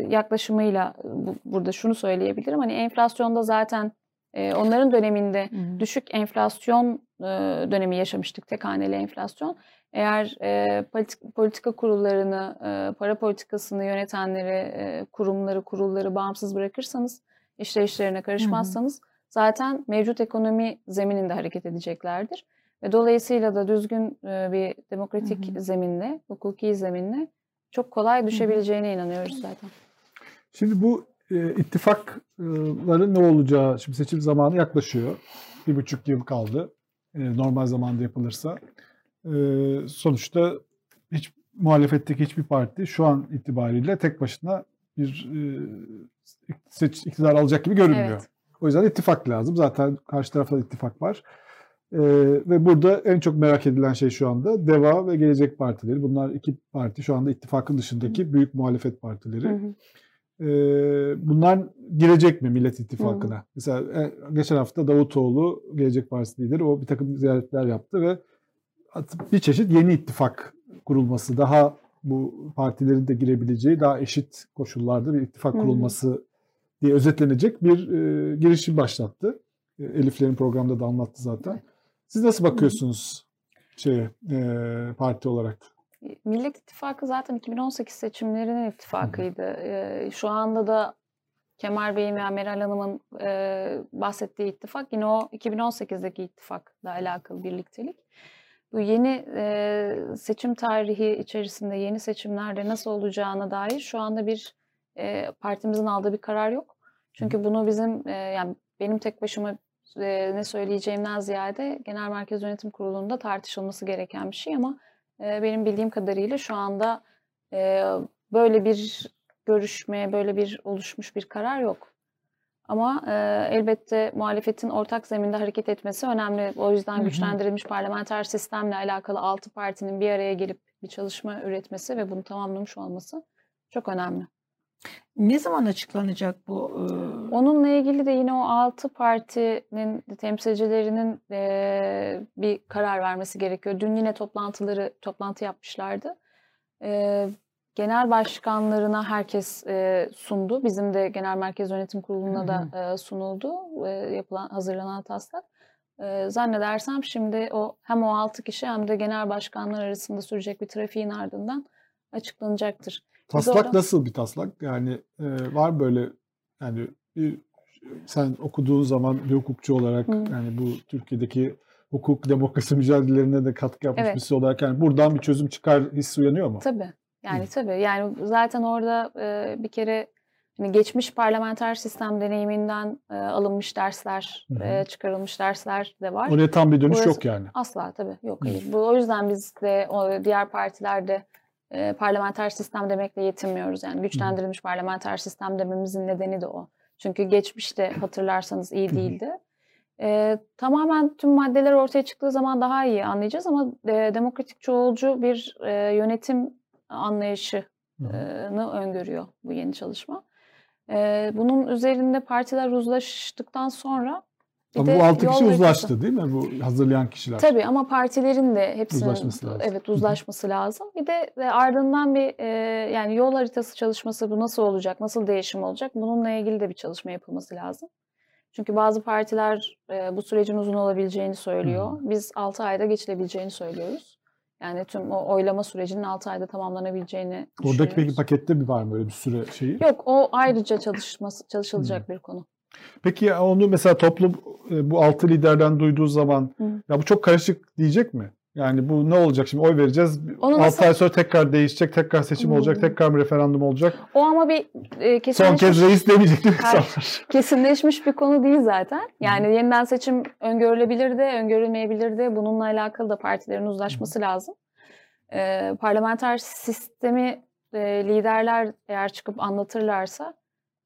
yaklaşımıyla bu- burada şunu söyleyebilirim. Hani enflasyonda zaten e, onların döneminde hı. düşük enflasyon e, dönemi yaşamıştık. Tek haneli enflasyon. Eğer e, politik, politika kurullarını, e, para politikasını yönetenleri, e, kurumları, kurulları bağımsız bırakırsanız, işleyişlerine karışmazsanız zaten mevcut ekonomi zemininde hareket edeceklerdir. Ve dolayısıyla da düzgün e, bir demokratik hı. zeminle, hukuki zeminle çok kolay düşebileceğine inanıyoruz zaten. Şimdi bu e, ittifakların ne olacağı, şimdi seçim zamanı yaklaşıyor. Bir buçuk yıl kaldı. E, normal zamanda yapılırsa. E, sonuçta hiç muhalefetteki hiçbir parti şu an itibariyle tek başına bir e, seç, iktidar alacak gibi görünmüyor. Evet. O yüzden ittifak lazım. Zaten karşı tarafta da ittifak var. E, ve burada en çok merak edilen şey şu anda DEVA ve Gelecek Partileri. Bunlar iki parti şu anda ittifakın dışındaki büyük muhalefet partileri. Hı hı. Ee, bunlar girecek mi Millet İttifakı'na? Mesela e, geçen hafta Davutoğlu Gelecek Partisi lideri o bir takım ziyaretler yaptı ve bir çeşit yeni ittifak kurulması, daha bu partilerin de girebileceği daha eşit koşullarda bir ittifak Hı hı. kurulması diye özetlenecek bir e, girişim başlattı. E, Eliflerin programda da anlattı zaten. Siz nasıl bakıyorsunuz şeye, e, parti olarak? Millet İttifakı zaten 2018 seçimlerinin ittifakıydı. Ee, şu anda da Kemal Bey'in veya Meral Hanım'ın e, bahsettiği ittifak yine o 2018'deki ittifakla alakalı birliktelik. Bu yeni e, seçim tarihi içerisinde yeni seçimlerde nasıl olacağına dair şu anda bir e, partimizin aldığı bir karar yok. Çünkü bunu bizim e, yani benim tek başıma e, ne söyleyeceğimden ziyade Genel Merkez Yönetim Kurulu'nda tartışılması gereken bir şey ama e, benim bildiğim kadarıyla şu anda e, böyle bir görüşmeye, böyle bir oluşmuş bir karar yok. Ama e, elbette muhalefetin ortak zeminde hareket etmesi önemli. O yüzden güçlendirilmiş parlamenter sistemle alakalı altı partinin bir araya gelip bir çalışma üretmesi ve bunu tamamlamış olması çok önemli. Ne zaman açıklanacak bu? Onunla ilgili de yine o altı partinin temsilcilerinin bir karar vermesi gerekiyor. Dün yine toplantıları toplantı yapmışlardı. Genel başkanlarına herkes sundu. Bizim de Genel Merkez Yönetim Kurulu'na da sunuldu yapılan hazırlanan taslak. Zannedersem şimdi o hem o altı kişi hem de genel başkanlar arasında sürecek bir trafiğin ardından açıklanacaktır. Taslak orada- nasıl bir taslak? Yani e, var böyle yani bir, sen okuduğun zaman bir hukukçu olarak Hı. yani bu Türkiye'deki hukuk demokrasi mücadelelerine de katkı yapmış Evet. birisi olarak yani buradan bir çözüm çıkar hissi uyanıyor mu? Tabii. Yani tabii. Yani zaten orada e, bir kere hani geçmiş parlamenter sistem deneyiminden e, alınmış dersler, Hı hı. e, çıkarılmış dersler de var. Oraya tam bir dönüş Burası- yok yani. Asla tabii. Yok Hı. hayır. Bu o yüzden biz de o diğer partilerde e, parlamenter sistem demekle yetinmiyoruz. Yani güçlendirilmiş parlamenter sistem dememizin nedeni de o. Çünkü geçmişte hatırlarsanız iyi değildi. E, tamamen tüm maddeler ortaya çıktığı zaman daha iyi anlayacağız ama e, demokratik çoğulcu bir e, yönetim anlayışını hı. öngörüyor bu yeni çalışma. E, bunun üzerinde partiler uzlaştıktan sonra bir Ama bu altı yol kişi haritası. uzlaştı değil mi? Bu hazırlayan kişiler. Tabii ama partilerin de hepsinin Uzlaşması lazım. evet uzlaşması lazım. Bir de e, ardından bir e, yani yol haritası çalışması bu nasıl olacak, nasıl değişim olacak? Bununla ilgili de bir çalışma yapılması lazım. Çünkü bazı partiler e, bu sürecin uzun olabileceğini söylüyor. Biz 6 ayda geçilebileceğini söylüyoruz. Yani tüm o oylama sürecinin 6 ayda tamamlanabileceğini Oradaki peki pakette mi var mı öyle bir süre şeyi? Yok o ayrıca çalışması çalışılacak bir konu. Peki ya onu mesela toplum e, bu altı liderden duyduğu zaman Hı. ya bu çok karışık diyecek mi? Yani bu ne olacak şimdi oy vereceğiz. Onu 6 nasıl- ay sonra tekrar değişecek, tekrar seçim olacak, Hmm. tekrar bir referandum olacak. O ama bir e, Son kesinleşmiş kez reis demeyecek değil mi insanlar? kesinleşmiş bir konu değil zaten. Yani yeniden seçim öngörülebilir de, öngörülmeyebilir de. Bununla alakalı da partilerin uzlaşması lazım. Ee, parlamenter sistemi e, liderler eğer çıkıp anlatırlarsa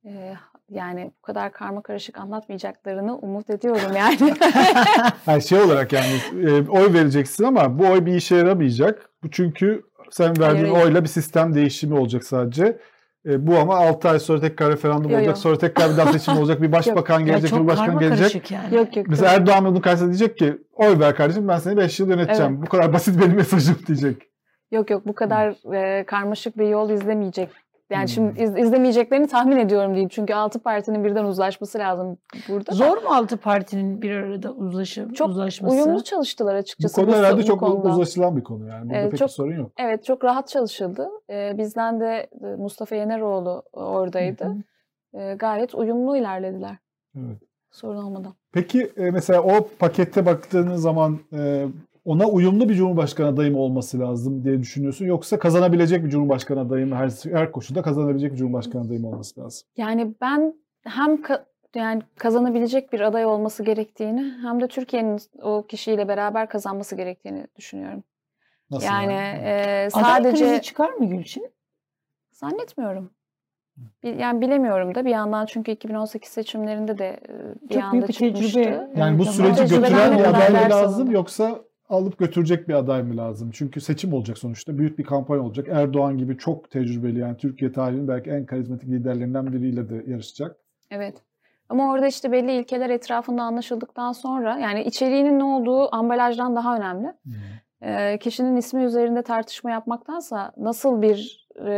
e, yani bu kadar karma karışık anlatmayacaklarını umut ediyorum yani. Yani şey olarak yani e, oy vereceksin ama bu oy bir işe yaramayacak. Bu çünkü sen verdiğin hayır. oyla bir sistem değişimi olacak sadece. E, bu ama 6 ay sonra tekrar referandum Yo, yo. olacak. Sonra tekrar bir daha seçim olacak. Bir başbakan Ya gelecek, çok cumhurbaşkanı karma gelecek. karışık yani. yok yok. Mesela Erdoğan bunun karşısında diyecek ki oy ver kardeşim ben seni 5 yıl yöneteceğim. Bu kadar basit benim mesajım diyecek. Yok yok bu kadar e, karmaşık bir yol izlemeyecek. Yani Hmm. şimdi iz- izlemeyeceklerini tahmin ediyorum diyeyim. Çünkü altı partinin birden uzlaşması lazım burada. da. Zor mu altı partinin bir arada uzlaşım, Çok uzlaşması? Uyumlu çalıştılar Bu açıkçası. konu herhalde bu çok konuda. uzlaşılan bir konu yani. Burada Evet, pek çok- bir sorun yok. Evet çok rahat çalışıldı. Ee, bizden de e, Mustafa Yeneroğlu oradaydı. Hı hı. Ee, gayet uyumlu ilerlediler. Evet. Sorun olmadan. Peki e, mesela o pakette baktığınız zaman e, ona uyumlu bir cumhurbaşkanı adayı mı olması lazım diye düşünüyorsun yoksa kazanabilecek bir cumhurbaşkanı adayı mı her her koşulda kazanabilecek bir cumhurbaşkanı adayı mı olması lazım? Yani ben hem ka- yani kazanabilecek bir aday olması gerektiğini hem de Türkiye'nin o kişiyle beraber kazanması gerektiğini düşünüyorum. Nasıl yani yani? e, Aday sadece krizi çıkar mı Gülçin? zannetmiyorum. Yani bilemiyorum da bir yandan çünkü 2018 seçimlerinde de e, bir Çok anda büyük bir çıkmıştı. tecrübe. Yani bu süreci götüren bir aday lazım yoksa alıp götürecek bir aday mı lazım? Çünkü seçim olacak sonuçta. Büyük bir kampanya olacak. Erdoğan gibi çok tecrübeli yani Türkiye tarihinin belki en karizmatik liderlerinden biriyle de yarışacak. Evet. Ama orada işte belli ilkeler etrafında anlaşıldıktan sonra yani içeriğinin ne olduğu ambalajdan daha önemli. Ee, kişinin ismi üzerinde tartışma yapmaktansa nasıl bir e,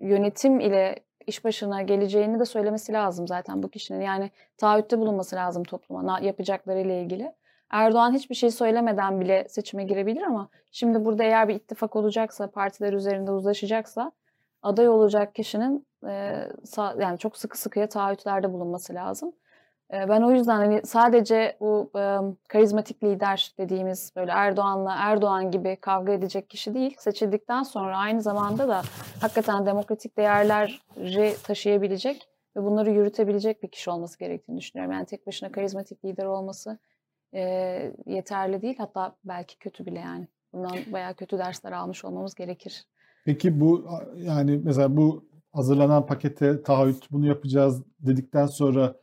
yönetim ile iş başına geleceğini de söylemesi lazım zaten bu kişinin. Yani taahhütte bulunması lazım topluma na- yapacakları ile ilgili. Erdoğan hiçbir şey söylemeden bile seçime girebilir ama şimdi burada eğer bir ittifak olacaksa, partiler üzerinde uzlaşacaksa aday olacak kişinin e, sa- yani çok sıkı sıkıya taahhütlerde bulunması lazım. E, ben o yüzden hani sadece bu e, karizmatik lider dediğimiz böyle Erdoğan'la Erdoğan gibi kavga edecek kişi değil, seçildikten sonra aynı zamanda da hakikaten demokratik değerleri taşıyabilecek ve bunları yürütebilecek bir kişi olması gerektiğini düşünüyorum. Yani tek başına karizmatik lider olması e, yeterli değil. Hatta belki kötü bile yani. Bundan bayağı kötü dersler almış olmamız gerekir. Peki bu yani mesela bu hazırlanan pakete taahhüt bunu yapacağız dedikten sonra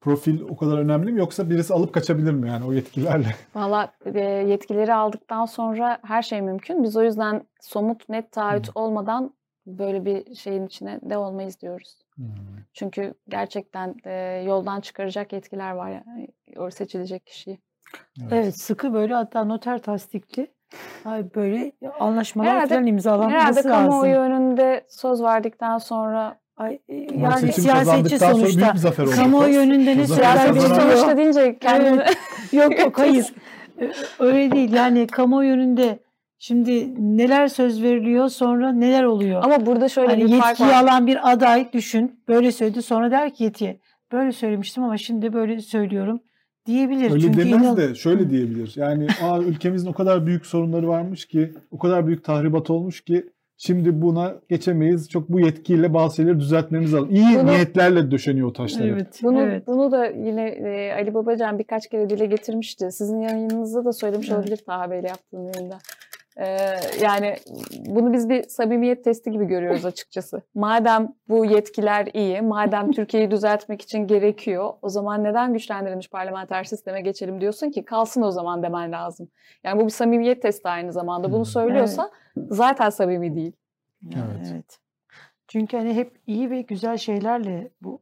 profil o kadar önemli mi yoksa birisi alıp kaçabilir mi yani o yetkilerle? Valla e, yetkileri aldıktan sonra her şey mümkün. Biz o yüzden somut net taahhüt olmadan böyle bir şeyin içine de olmayız diyoruz. Hmm. Çünkü gerçekten e, yoldan çıkaracak yetkiler var yani o seçilecek kişiyi. Evet sıkı böyle hatta noter tasdikli ay böyle anlaşmalar Herhalde- falan imzalanması Herhalde kamuoyu lazım. önünde söz verdikten sonra Ay, e, yani siyasetçi sonra büyük sonuçta. bir zafer oldu. Kamuoyu önünde ne siyasetçi sonuçta deyince kendini Yok yok hayır. Ö- Öyle değil. Yani kamuoyu önünde şimdi neler söz veriliyor sonra neler oluyor. ama burada şöyle hani bir fark yetkiyi var. alan bir aday düşün. Böyle söyledi sonra der ki yetkiye. Böyle söylemiştim ama şimdi böyle söylüyorum diyebilir. Öyle Çünkü demez inan- de şöyle diyebilir. Yani Aa, ülkemizin o kadar büyük sorunları varmış ki, o kadar büyük tahribat olmuş ki şimdi buna geçemeyiz. Çok bu yetkiyle bazı şeyleri düzeltmemiz lazım. İyi Bunu- niyetlerle döşeniyor taşlar. hep. Evet. Bunu, evet. bunu da yine e, Ali Babacan birkaç kere dile getirmişti. Sizin yayınınızda da söylemiş Evet. olabilir Taha Bey'le yaptığım yayında. Ee, yani bunu biz bir samimiyet testi gibi görüyoruz açıkçası. Madem bu yetkiler iyi, madem Türkiye'yi düzeltmek için gerekiyor, o zaman neden güçlendirilmiş parlamenter sisteme geçelim diyorsun ki kalsın o zaman demen lazım. Yani bu bir samimiyet testi aynı zamanda. Hmm. Bunu söylüyorsa zaten samimi değil. Evet. evet. Çünkü hani hep iyi ve güzel şeylerle bu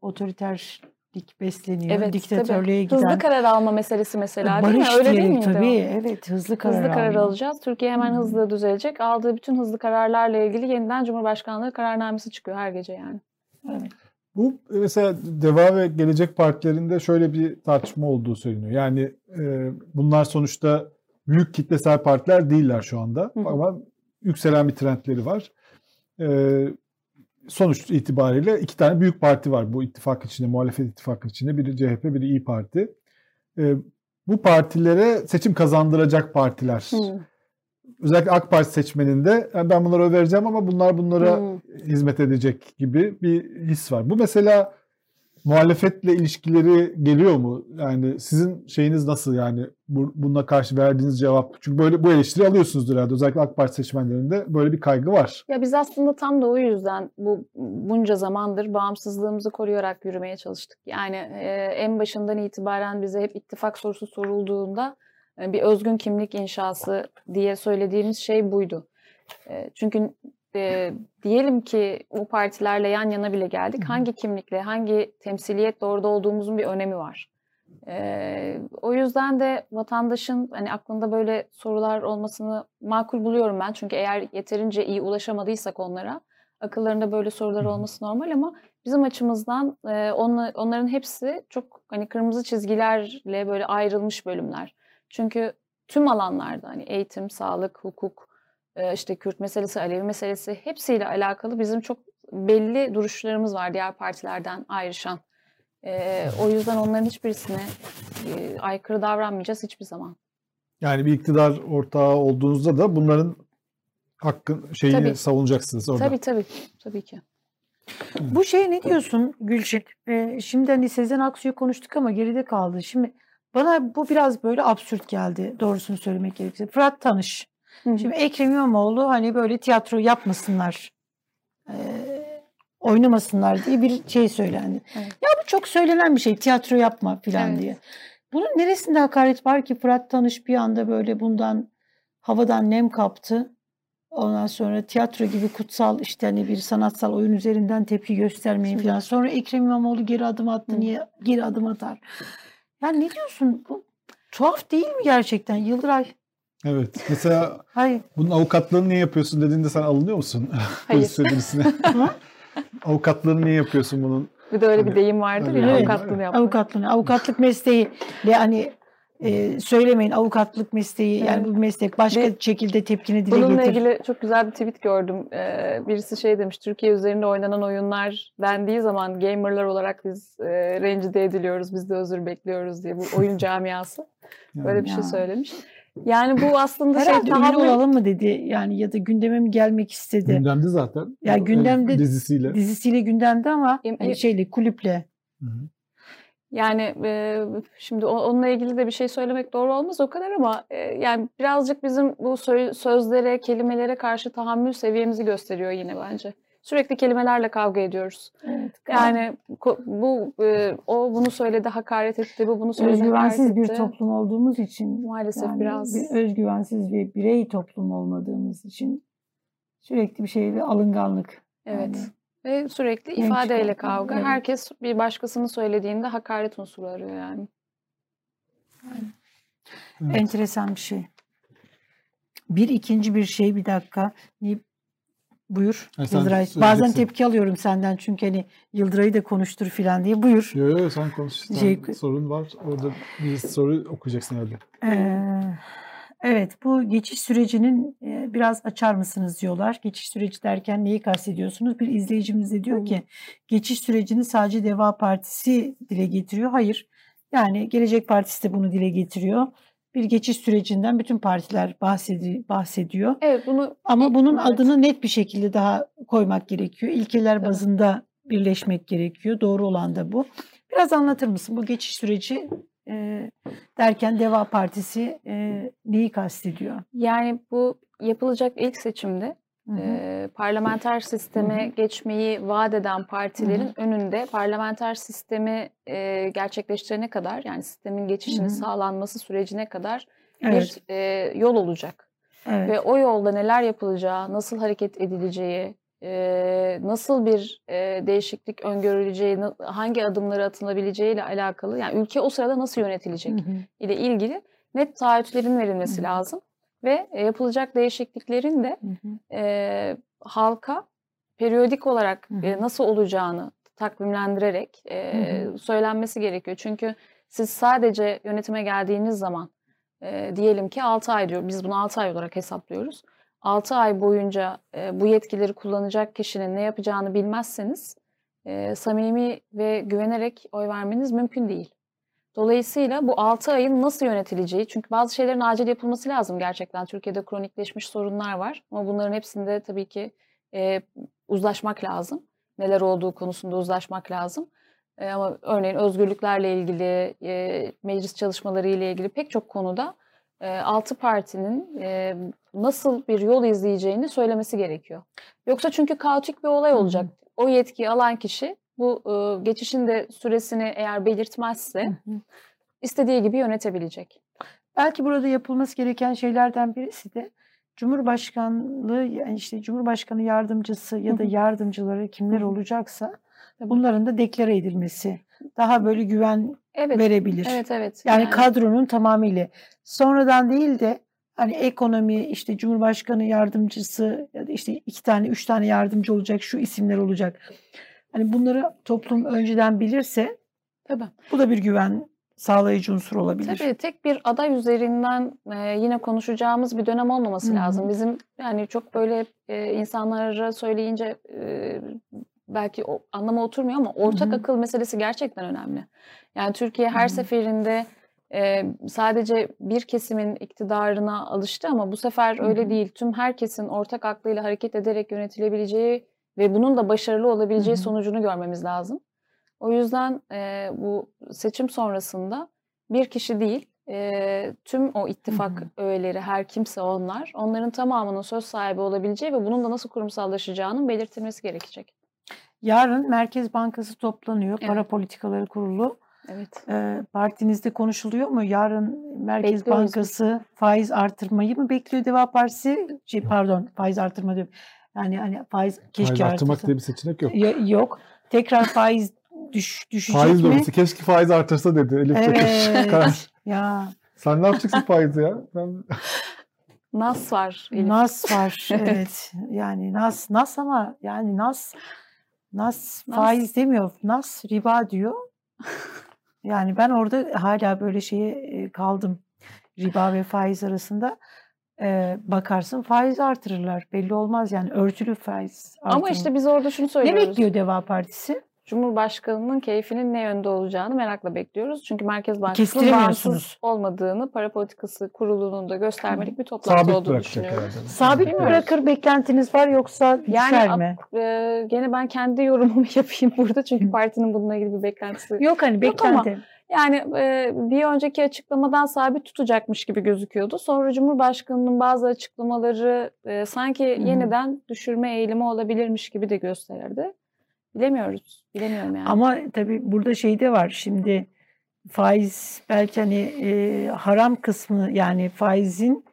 otoriterlik besleniyor. Evet, Diktatörlüğe Hızlı giden. karar alma meselesi mesela değil mi? barış Öyle değil miydi o? tabii. Evet hızlı karar, Hızlı karar alma. alacağız. Türkiye hemen Hı. hızlı düzelecek. Aldığı bütün hızlı kararlarla ilgili yeniden Cumhurbaşkanlığı kararnamesi çıkıyor her gece yani. Evet. Bu mesela Deva ve Gelecek Partilerinde şöyle bir tartışma olduğu söyleniyor. Yani e, bunlar sonuçta büyük kitlesel partiler değiller şu anda. Hı. Ama yükselen bir trendleri var. E, sonuç itibariyle iki tane büyük parti var bu ittifak içinde, muhalefet ittifakı içinde. Biri CHP, biri İyi Parti. E, bu partilere seçim kazandıracak partiler. Özellikle AK Parti seçmeninde yani ben bunlara oy vereceğim ama bunlar bunlara Hı. hizmet edecek gibi bir his var. Bu mesela muhalefetle ilişkileri geliyor mu? Yani sizin şeyiniz nasıl yani bu, bununla karşı verdiğiniz cevap? Çünkü böyle bu eleştiri alıyorsunuzdur herhalde. Özellikle AK Parti seçmenlerinde böyle bir kaygı var. Ya biz aslında tam da o yüzden bu bunca zamandır bağımsızlığımızı koruyarak yürümeye çalıştık. Yani e, en başından itibaren bize hep ittifak sorusu sorulduğunda e, bir özgün kimlik inşası diye söylediğimiz şey buydu. E, çünkü e, diyelim ki bu partilerle yan yana bile geldik. Hangi kimlikle, hangi temsiliyetle orada olduğumuzun bir önemi var. E, o yüzden de vatandaşın hani aklında böyle sorular olmasını makul buluyorum ben. Çünkü eğer yeterince iyi ulaşamadıysak onlara akıllarında böyle sorular olması normal ama bizim açımızdan e, onla- onların hepsi çok hani kırmızı çizgilerle böyle ayrılmış bölümler. Çünkü tüm alanlarda hani eğitim, sağlık, hukuk, işte Kürt meselesi, Alevi meselesi hepsiyle alakalı bizim çok belli duruşlarımız var diğer partilerden ayrışan. E, o yüzden onların hiçbirisine e, aykırı davranmayacağız hiçbir zaman. Yani bir iktidar ortağı olduğunuzda da bunların hakkın şeyini Tabii. savunacaksınız orada. Tabii tabii. Tabii ki. Bu şey ne diyorsun Gülçin? Ee, şimdi hani Sezen Aksu'yu konuştuk ama geride kaldı. Şimdi bana bu biraz böyle absürt geldi doğrusunu söylemek gerekirse. Fırat Tanış. Hı hı. Şimdi Ekrem İmamoğlu hani böyle tiyatro yapmasınlar, eee, oynamasınlar diye bir şey söylendi. Evet. Ya bu çok söylenen bir şey tiyatro yapma filan Evet. diye. Bunun neresinde hakaret var ki Fırat Tanış bir anda böyle bundan havadan nem kaptı. Ondan sonra tiyatro gibi kutsal işte hani bir sanatsal oyun üzerinden tepki göstermeyin Şimdi- falan. Sonra Ekrem İmamoğlu geri adım attı. Hı. Niye geri adım atar? Yani ne diyorsun? Bu tuhaf değil mi gerçekten Yıldıray? Evet. Mesela Hayır. bunun avukatlığını niye yapıyorsun dediğinde sen alınıyor musun? Hayır. Polis sevgilisine. avukatlığını niye yapıyorsun bunun? Bir de öyle bir Hani- deyim vardır ya bir deyim avukatlığını yapmak. Avukatlığını, avukatlık mesleği ve hani e, söylemeyin avukatlık mesleği yani Evet. bu meslek başka Bir- şekilde tepkini dile Bununla getir. ilgili çok güzel bir tweet gördüm. Ee, birisi şey demiş, Türkiye üzerinde oynanan oyunlar dendiği zaman gamerlar olarak biz e, rencide ediliyoruz, biz de özür bekliyoruz diye bu oyun camiası böyle bir şey söylemiş. Yani bu aslında şey Herhalde ünlü tahammül olalım mı dedi yani ya da gündeme mi gelmek istedi. Gündemde zaten. Ya O, gündemde- dizisiyle. Dizisiyle gündemde ama hani şeyle kulüple. Hı hı. Yani e, şimdi o- onunla ilgili de bir şey söylemek doğru olmaz o kadar ama e, yani birazcık bizim bu sö- sözlere, kelimelere karşı tahammül seviyemizi gösteriyor yine bence. Sürekli kelimelerle kavga ediyoruz. Evet. Yani bu e, o bunu söyledi, hakaret etti, bu bunu söyledi, özgüvensiz hakaret bir etti. toplum olduğumuz için Maalesef yani biraz. bir özgüvensiz bir birey toplum olmadığımız için sürekli bir şeyle alınganlık. Evet. Yani Ve sürekli Genç ifadeyle kavga. evet. Herkes bir başkasının söylediğinde hakaret unsuru arıyor yani. Evet. enteresan bir şey. Bir ikinci bir şey bir dakika. Buyur Ha, sen Yıldıray. Bazen tepki alıyorum senden çünkü hani Yıldıray'ı da konuştur filan diye. Buyur. Yo yo sen konuş. Sen Şey- sorun var. Orada bir soru okuyacaksın herhalde. Ee, evet bu geçiş sürecinin e, biraz açar mısınız diyorlar. Geçiş süreci derken neyi kastediyorsunuz? Bir izleyicimiz de diyor ki geçiş sürecini sadece Deva Partisi dile getiriyor. Hayır. Yani Gelecek Partisi de bunu dile getiriyor. Bir geçiş sürecinden bütün partiler bahsedi, bahsediyor. Evet bunu Ama bunun Evet. adını net bir şekilde daha koymak gerekiyor. İlkeler bazında birleşmek gerekiyor. Doğru olan da bu. Biraz anlatır mısın bu geçiş süreci e, derken Deva Partisi e, neyi kastediyor? yani bu yapılacak ilk seçimde. E, parlamenter sisteme geçmeyi vaat eden partilerin önünde parlamenter sistemi e, gerçekleştirene kadar yani sistemin geçişinin sağlanması sürecine kadar Evet, bir e, yol olacak. evet. Ve o yolda neler yapılacağı, nasıl hareket edileceği, e, nasıl bir e, değişiklik öngörüleceği, hangi adımları atılabileceği ile alakalı, yani ülke o sırada nasıl yönetilecek Hı hı. ile ilgili net taahhütlerin verilmesi Hı hı. lazım. Ve e, yapılacak değişikliklerin de Hı hı. e, halka periyodik olarak Hı hı. e, nasıl olacağını takvimlendirerek e, Hı söylenmesi gerekiyor. Çünkü siz sadece yönetime geldiğiniz zaman e, diyelim ki 6 ay diyor. Biz bunu 6 ay olarak hesaplıyoruz. 6 ay boyunca e, bu yetkileri kullanacak kişinin ne yapacağını bilmezseniz e, samimi ve güvenerek oy vermeniz mümkün değil. Dolayısıyla bu 6 ayın nasıl yönetileceği, çünkü bazı şeylerin acil yapılması lazım gerçekten. Türkiye'de kronikleşmiş sorunlar var ama bunların hepsinde tabii ki e, uzlaşmak lazım. Neler olduğu konusunda uzlaşmak lazım. E, ama örneğin özgürlüklerle ilgili, e, meclis çalışmaları ile ilgili pek çok konuda e, altı partinin e, nasıl bir yol izleyeceğini söylemesi gerekiyor. Yoksa çünkü kaotik bir olay Hı hı. olacak. O yetkiyi alan kişi bu e, geçişin de süresini eğer belirtmezse Hı hı. istediği gibi yönetebilecek. Belki burada yapılması gereken şeylerden birisi de Cumhurbaşkanlığı yani işte Cumhurbaşkanı yardımcısı ya da yardımcıları kimler olacaksa bunların da deklare edilmesi daha böyle güven Evet, verebilir. evet, evet. Yani kadronun tamamıyla sonradan değil de hani ekonomi işte Cumhurbaşkanı yardımcısı ya da işte iki tane üç tane yardımcı olacak şu isimler olacak. Hani bunları toplum önceden bilirse tabii. bu da bir güven sağlayıcı unsur olabilir. Tabii tek bir aday üzerinden e, yine konuşacağımız bir dönem olmaması Hı hı. lazım. Bizim yani çok böyle e, insanlara söyleyince e, belki o anlama oturmuyor ama ortak Hı hı. akıl meselesi gerçekten önemli. Yani Türkiye her Hı hı. seferinde e, sadece bir kesimin iktidarına alıştı ama bu sefer Hı öyle değil. Tüm herkesin ortak aklıyla hareket ederek yönetilebileceği ve bunun da başarılı olabileceği Hı hı. sonucunu görmemiz lazım. O yüzden e, bu seçim sonrasında bir kişi değil, e, tüm o ittifak Hı hı. öğeleri, her kimse onlar, onların tamamının söz sahibi olabileceği ve bunun da nasıl kurumsallaşacağının belirtilmesi gerekecek. Yarın Merkez Bankası toplanıyor. Para Evet. Politikaları Kurulu. Evet. Ee, partinizde konuşuluyor mu? Yarın Merkez Bekliyoruz biz. Bankası faiz artırmayı mı bekliyor Deva Partisi? Şey, pardon faiz artırma diyorum. Yani hani faiz keşke Faiz arttırmak artırsa. diye bir seçenek yok. Ya- yok. Tekrar faiz düş, düşecek Faiz mi? lobisi. Keşke faiz artırsa dedi Elif Evet. Çakır. Ya Sen ne yapacaksın faizi ya? Ben... Nas var. Elif. Nas var. evet. Yani Nas Nas ama yani Nas Nas Nas. faiz demiyor. Nas riba diyor. Yani ben orada hala böyle şeye e, kaldım. Riba ve faiz arasında e, bakarsın faiz artırırlar. Belli olmaz yani örtülü faiz Ama artırımı. işte biz orada şunu ne söylüyoruz. bekliyor Deva Partisi? Cumhurbaşkanının keyfinin ne yönde olacağını merakla bekliyoruz. Çünkü Merkez Bankası'nın bağımsız olmadığını para politikası kurulunun da göstermelik bir toplantı Sabit olduğunu herhalde. Sabit Bilmiyoruz. bırakır beklentiniz var yoksa düşer Yani mi? Ee, gene ben kendi yorumumu yapayım burada çünkü partinin bununla ilgili bir beklentisi. Yok hani Yok ama beklenti. Yani e, bir önceki açıklamadan sabit tutacakmış gibi gözüküyordu. Sonra Cumhurbaşkanı'nın bazı açıklamaları e, sanki Hı hı. yeniden düşürme eğilimi olabilirmiş gibi de gösterirdi. Bilemiyoruz. Bilemiyorum yani. Ama tabii burada şey de var. Şimdi faiz belki hani e, haram kısmı yani faizin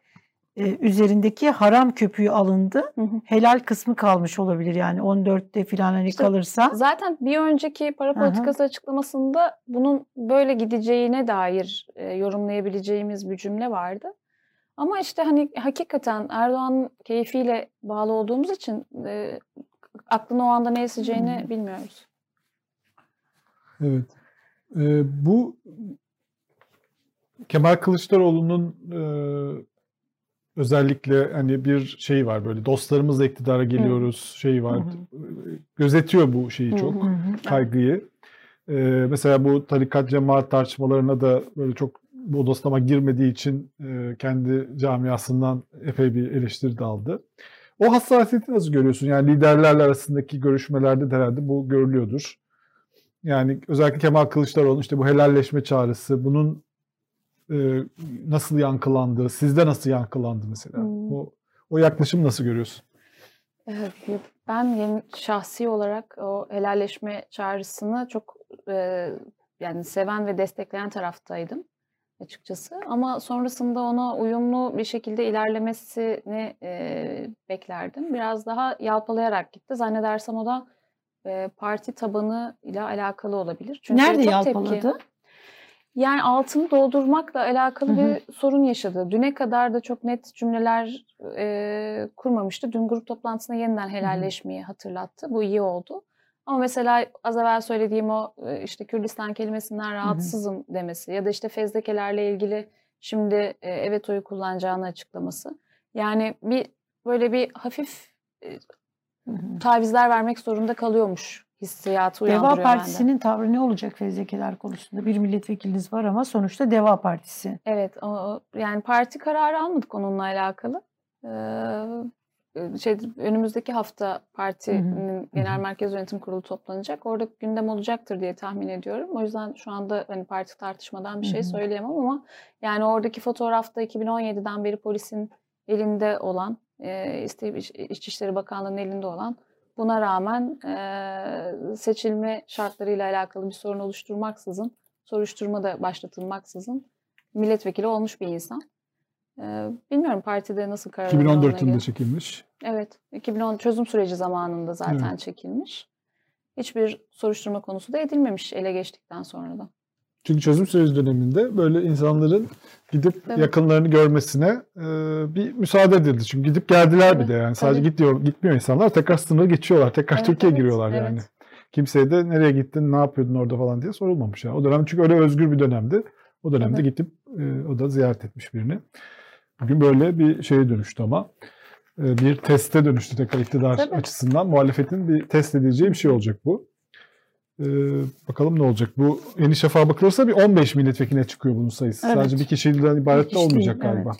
e, üzerindeki haram köpüğü alındı. Hı hı. Helal kısmı kalmış olabilir yani 14'te falan hani İşte kalırsa. Zaten bir önceki para Hı hı. politikası açıklamasında bunun böyle gideceğine dair e, yorumlayabileceğimiz bir cümle vardı. Ama işte hani hakikaten Erdoğan'ın keyfiyle bağlı olduğumuz için e, aklına o anda ne eseceğini Hmm. bilmiyoruz. Evet. Ee, bu Kemal Kılıçdaroğlu'nun e, özellikle hani bir şey var böyle dostlarımızla iktidara geliyoruz şey var. Hı Gözetiyor bu şeyi Hı çok. hı. Hı hı. kaygıyı. Ee, mesela bu tarikat cemaat tartışmalarına da böyle çok bodoslama girmediği için e, kendi camiasından epey bir eleştiri de aldı. O hassasiyeti nasıl görüyorsun? Yani liderlerle arasındaki görüşmelerde de herhalde bu görülüyordur. Yani özellikle Kemal Kılıçdaroğlu işte bu helalleşme çağrısı bunun e, nasıl yankılandığı, sizde nasıl yankılandı mesela? Hmm. O, o yaklaşımı nasıl görüyorsun? Evet, ben yeni, şahsi olarak o helalleşme çağrısını çok e, yani seven ve destekleyen taraftaydım açıkçası. Ama sonrasında ona uyumlu bir şekilde ilerlemesini e, beklerdim. Biraz daha yalpalayarak gitti. Zannedersem o da e, parti tabanı ile alakalı olabilir. Çünkü Nerede çok yalpaladı? tepki. Yani altını doldurmakla alakalı Hı hı. bir sorun yaşadı. Düne kadar da çok net cümleler e, kurmamıştı. Dün grup toplantısında yeniden helalleşmeyi hatırlattı. Bu iyi oldu. Ama mesela az evvel söylediğim o e, işte Kürdistan kelimesinden rahatsızım demesi ya da işte fezlekelerle ilgili şimdi e, evet oyu kullanacağını açıklaması. Yani bir böyle bir hafif e, tavizler vermek zorunda kalıyormuş hissiyatı Deva uyandırıyor bende. Partisi'nin tavrı ne olacak fezlekeler konusunda? Bir milletvekiliniz var ama sonuçta Deva Partisi. Evet, o, yani parti kararı almadık onunla alakalı. Ee, şey, önümüzdeki hafta partinin genel merkez yönetim kurulu toplanacak. Orada gündem olacaktır diye tahmin ediyorum. O yüzden şu anda hani parti tartışmadan bir şey hı. söyleyemem ama yani oradaki fotoğrafta 2017'den beri polisin elinde olan, e, İçişleri Bakanlığı'nın elinde olan buna rağmen e, seçilme şartlarıyla alakalı bir sorun oluşturmaksızın, soruşturma da başlatılmaksızın milletvekili olmuş bir insan. Bilmiyorum partide nasıl karar 2014 alınacağına yılında çekilmiş. Evet, 2010 çözüm süreci zamanında zaten çekilmiş. Hiçbir soruşturma konusu da edilmemiş ele geçtikten sonra da. Çünkü çözüm süreci döneminde böyle insanların gidip Evet. yakınlarını görmesine e, bir müsaade edildi. Çünkü gidip geldiler bir Evet, de yani. Sadece tabii. gitmiyor, gitmiyor insanlar. Tekrar sınırı geçiyorlar. Tekrar Evet, Türkiye'ye evet, giriyorlar evet. yani. Kimseye de nereye gittin, ne yapıyordun orada falan diye sorulmamış. Yani. O dönem çünkü öyle özgür bir dönemdi. O dönemde Evet. gidip e, o da ziyaret etmiş birini. Bugün böyle bir şeye dönüştü ama. E, bir teste dönüştü tekrar iktidar Tabii. açısından. Muhalefetin bir test edileceği bir şey olacak bu. Ee, bakalım ne olacak. Bu Yeni Şafak'a bakılırsa bir 15 milletvekiline çıkıyor bunun sayısı. Evet. Sadece bir kişiden ibaret de kişi değil, olmayacak galiba.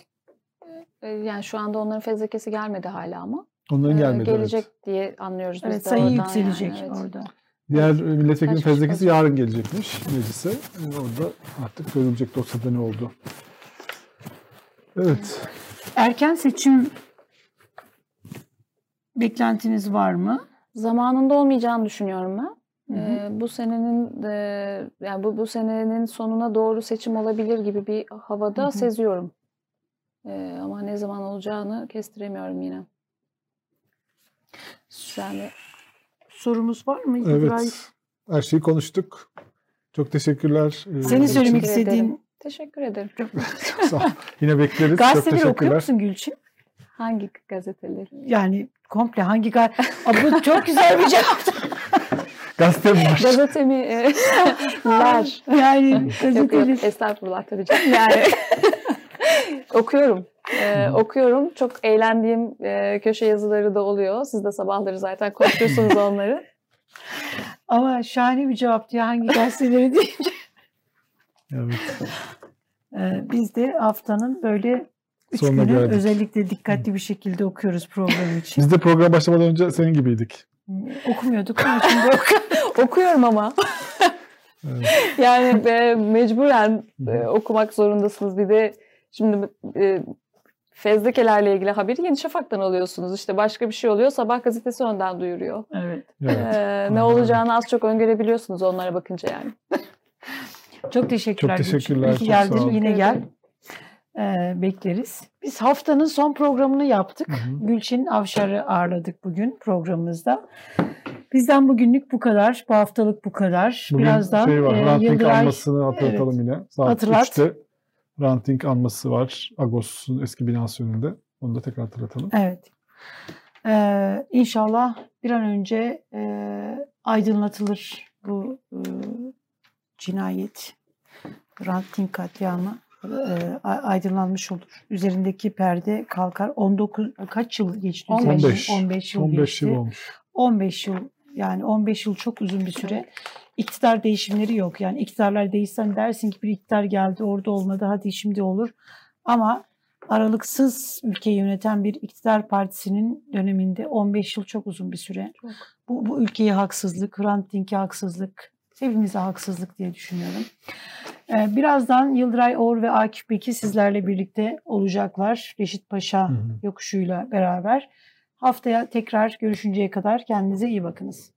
Ee, Yani şu anda onların fezlekesi gelmedi hala ama. Onların Ee, gelmedi. evet. gelecek diye anlıyoruz biz Evet de sayı oradan yükselecek yani, evet. orada. Diğer milletvekilinin Kaç kişi fezlekesi yarın gelecekmiş meclise. Ee, orada artık görülecek dosyada ne oldu. Evet. Erken seçim beklentiniz var mı? Zamanında olmayacağını düşünüyorum ben. Hı hı. Ee, bu senenin e, yani bu bu senenin sonuna doğru seçim olabilir gibi bir havada Hı hı. seziyorum. Ee, ama ne zaman olacağını kestiremiyorum yine. Yani Sorumuz var mı? İbrahim? Evet. Her şeyi konuştuk. Çok teşekkürler. Senin için. söylemek Teşekkür istediğin ederim. teşekkür ederim. Sağ ol. Yine bekleriz. Çok gazeteleri okuyor musun Gülçin? Hangi gazeteleri? Yani komple hangi gazete? bu çok güzel bir cevap. Gazete mi var? Gazete mi? e, ler. Yani Yok gazeteli. yok estağfurullah tabii canım. Yani okuyorum. Ee, okuyorum. Çok eğlendiğim e, köşe yazıları da oluyor. Siz de sabahları zaten konuşuyorsunuz onları. Ama şahane bir cevaptı ya hangi gazeteleri değil. Evet. Ee, biz de haftanın böyle üç Sonuna günü geldik. özellikle dikkatli bir şekilde okuyoruz program için. Biz de program başlamadan önce senin gibiydik. Okumuyorduk ama şimdi ok- Okuyorum ama. Evet. Yani e, mecburen e, okumak zorundasınız. Bir de şimdi e, fezlekelerle ilgili haberi Yeni Şafak'tan alıyorsunuz. İşte başka bir şey oluyor sabah gazetesi önden duyuruyor. Evet. Evet. Ee, ne olacağını az çok öngörebiliyorsunuz onlara bakınca yani. Çok teşekkürler. Çok teşekkürler, İyi ki çok geldin. Yine gel. Ee, bekleriz. Biz haftanın son programını yaptık. Hı hı. Gülçin Avşar'ı ağırladık bugün programımızda. Bizden bugünlük bu kadar. Bu haftalık bu kadar. Bugün Birazdan şey var, e, ranting Yıldıray anmasını hatırlatalım yine. Saat Hatırlat. 3'te ranting anması var. Agos'un eski binası önünde. Onu da tekrar hatırlatalım. Evet. Ee, inşallah bir an önce e, aydınlatılır bu e, cinayet, ranting katliamı e, aydınlanmış olur. Üzerindeki perde kalkar. 19 kaç yıl geçti? 15. üzerinden? 15 yıl 15 geçti. yıl olmuş. 15 yıl yani 15 yıl çok uzun bir süre. İktidar değişimleri yok. Yani iktidarlar değişsen dersin ki bir iktidar geldi orada olmadı hadi şimdi olur. Ama aralıksız ülkeyi yöneten bir iktidar partisinin döneminde 15 yıl çok uzun bir süre. Çok. Bu, bu ülkeye haksızlık, Hrant Dink'e haksızlık, hepimize haksızlık diye düşünüyorum. Ee, birazdan Yıldıray Oğur ve Akif Beki sizlerle birlikte olacaklar. Reşit Paşa Hı hı. yokuşuyla beraber. Haftaya tekrar görüşünceye kadar kendinize iyi bakınız.